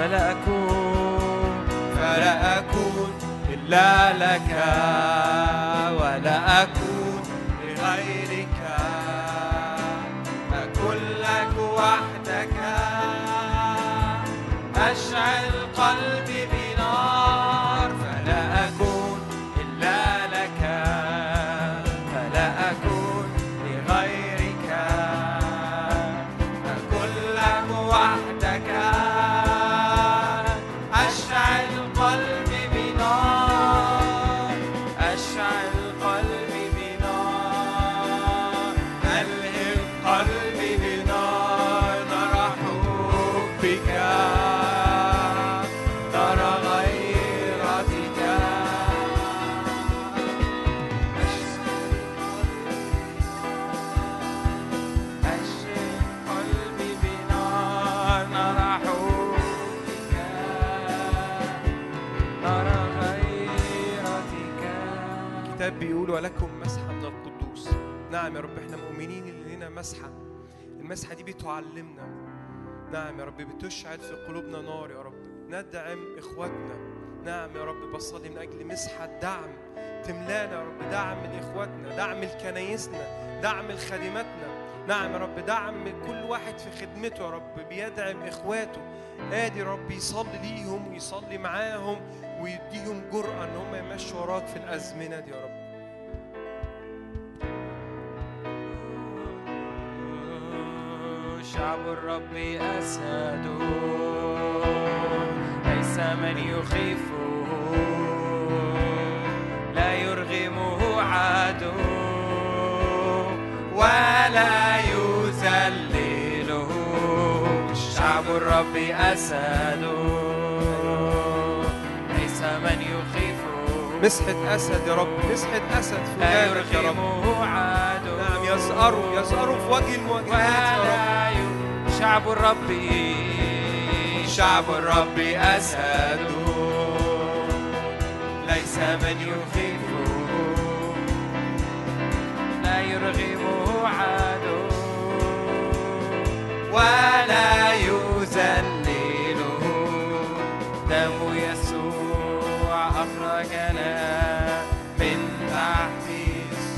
فلا أكون. فلا أكون إلا لك ولا أكون المسحة دي بتعلمنا. نعم يا رب بتشعل في قلوبنا نار يا رب. ندعم إخواتنا. نعم يا رب بصلي من أجل مسحة دعم. تملانا يا رب دعم من إخواتنا دعم لكنايسنا دعم لخادماتنا نعم يا رب دعم كل واحد في خدمته يا رب. بيدعم إخواته. قادر يا رب يصلي ليهم ويصلي معاهم ويديهم جرأة إن هم يمشوا وراك في الأزمنة دي يا رب. شعب الرب أسد. ليس من يخيفه لا يرغمه عدو. ولا يذلله. شعب الرب أسد. ليس من يخيفه مسحة أسد يا رب مسحة أسد في لا يرغمه عدو. نعم يزقروا يزقروا في وجه المواجهات يا رب. شعب الرب شعب الرب أسد. ليس من يخيفه لا يرغمه عدو ولا يذلله دم يسوع أخرجنا من تحت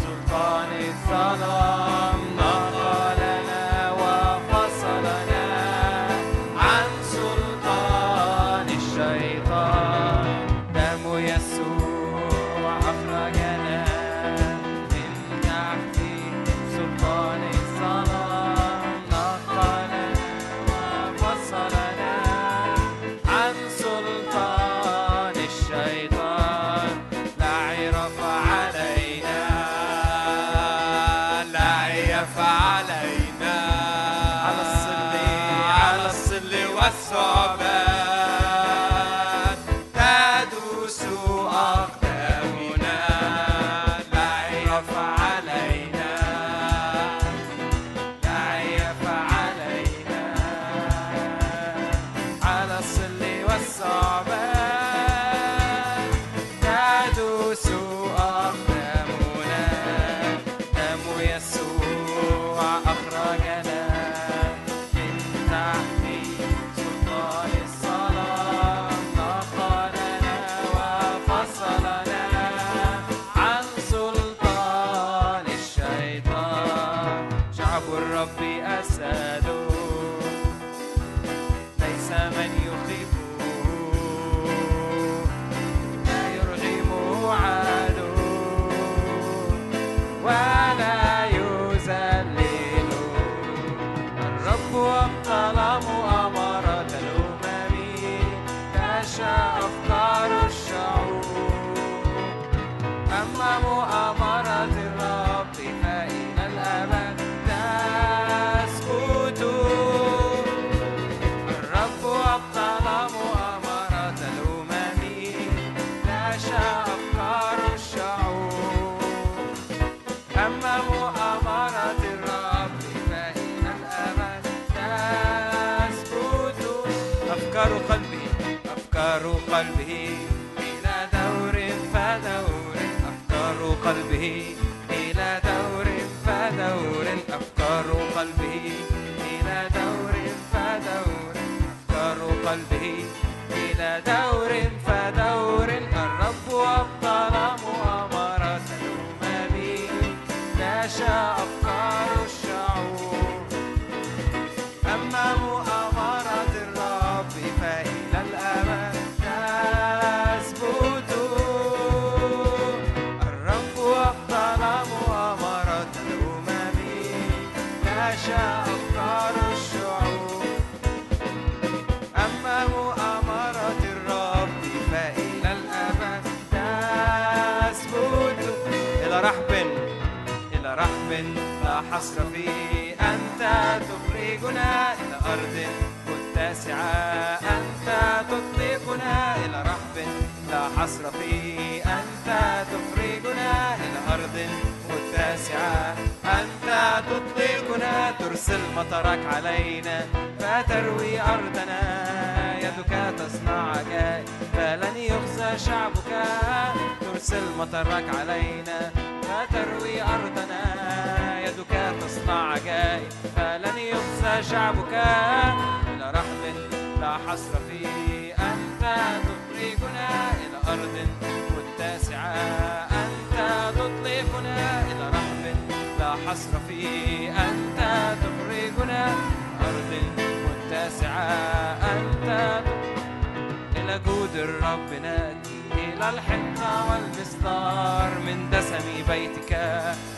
سلطان الظلام way. فيه أنت تخرجنا إلى أرض متسعة أنت تطلقنا إلى رحب. لا حصر أنت تخرجنا إلى أرض متسعة أنت تطلقنا ترسل مطرك علينا. فتروي أرضنا يدك تصنع عجائب فلن يخزى شعبك. ترسل مطرك علينا فتروي أرضنا. يدك تصنع عجائب فلن يخزى شعبك. إلى رحب لا حصر فيه أنت تخرجنا إلى أرض متسعة أنت تطلقنا. إلى رحب لا حصر فيه أنت تخرجنا أرض متسعة أنت إلى جود الرب الحنطة والمسطار من دسم بيتك.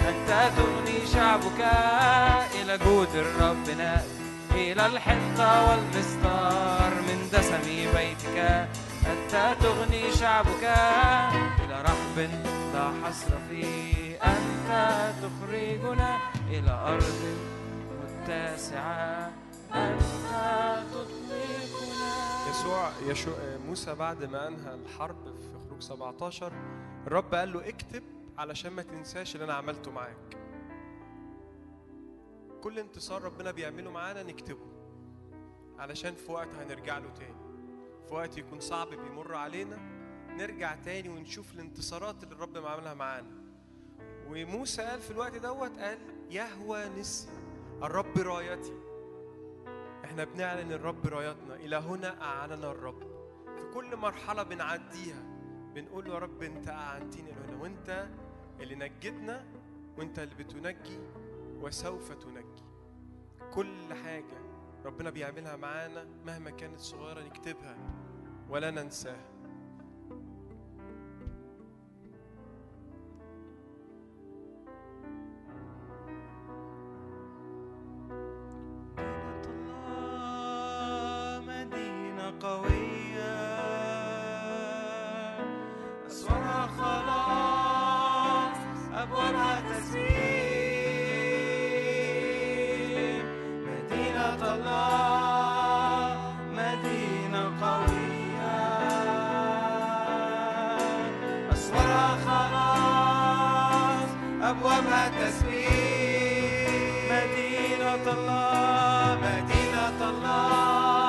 أنت تغني شعبك إلى جود نأتي إلى الحنطة والمسطار من دسم بيتك. أنت تغني شعبك إلى رحب لا حصر فيه. أنت تخرجنا إلى أرض متسعة. أنت تطلقنا يسوع يشوع موسى بعد ما أنهى الحرب خروج 17 الرب قال له اكتب علشان ما تنساش اللي أنا عملته معاك. كل انتصار ربنا بيعمله معانا نكتبه. علشان في وقت هنرجع له تاني. في وقت يكون صعب بيمر علينا نرجع تاني ونشوف الانتصارات اللي الرب عملها معانا. وموسى قال في الوقت دوت قال يهوى نسي الرب رايتي. إحنا بنعلن الرب رايتنا إلى هنا اعاننا الرب. في كل مرحلة بنعديها بنقول يا رب انت إلى هنا وانت اللي نجدنا وانت اللي بتنجي وسوف تنجي. كل حاجة ربنا بيعملها معانا مهما كانت صغيرة نكتبها ولا ننساها. مدينة قوية. خلاص أبوابها تسبيح مدينة الله مدينة قوية. أسوارها خلاص أبوابها تسبيح مدينة الله مدينة الله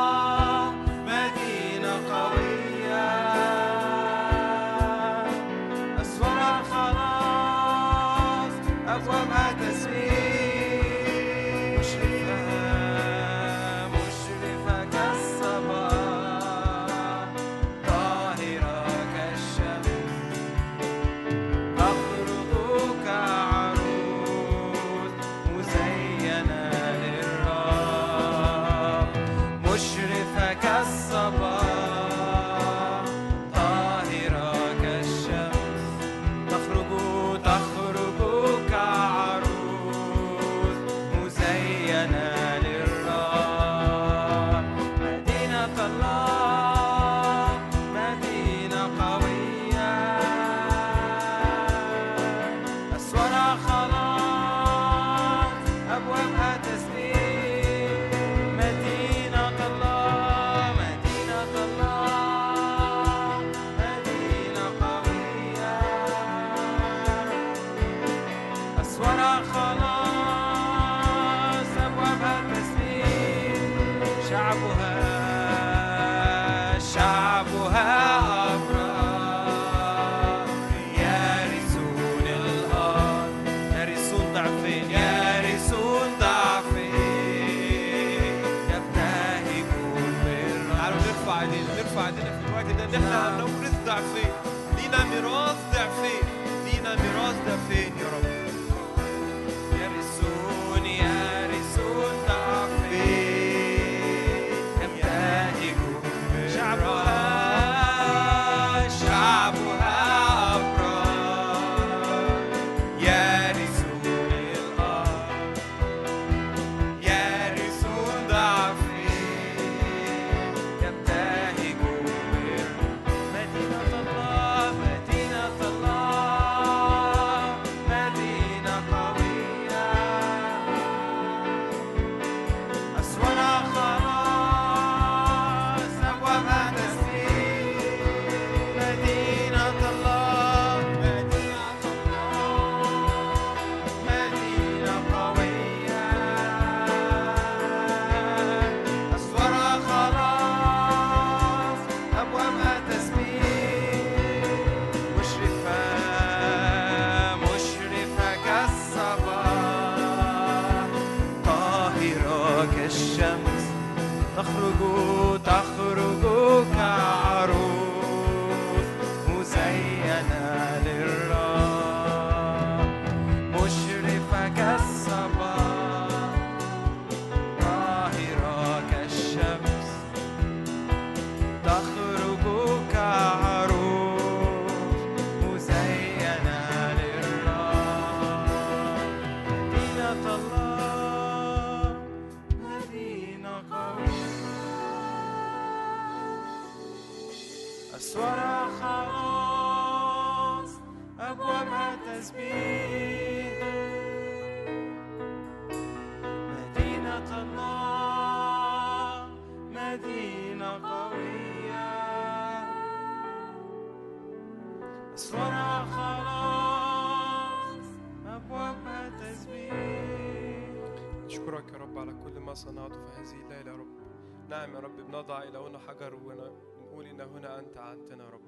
نعم يا رب بنضع إلى هنا حجر ونقول إن هنا أنت عندنا يا رب.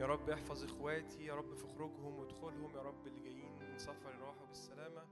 يا رب احفظ إخواتي يا رب في خروجهم ودخولهم يا رب اللي جايين من سفر يروحوا بالسلامة.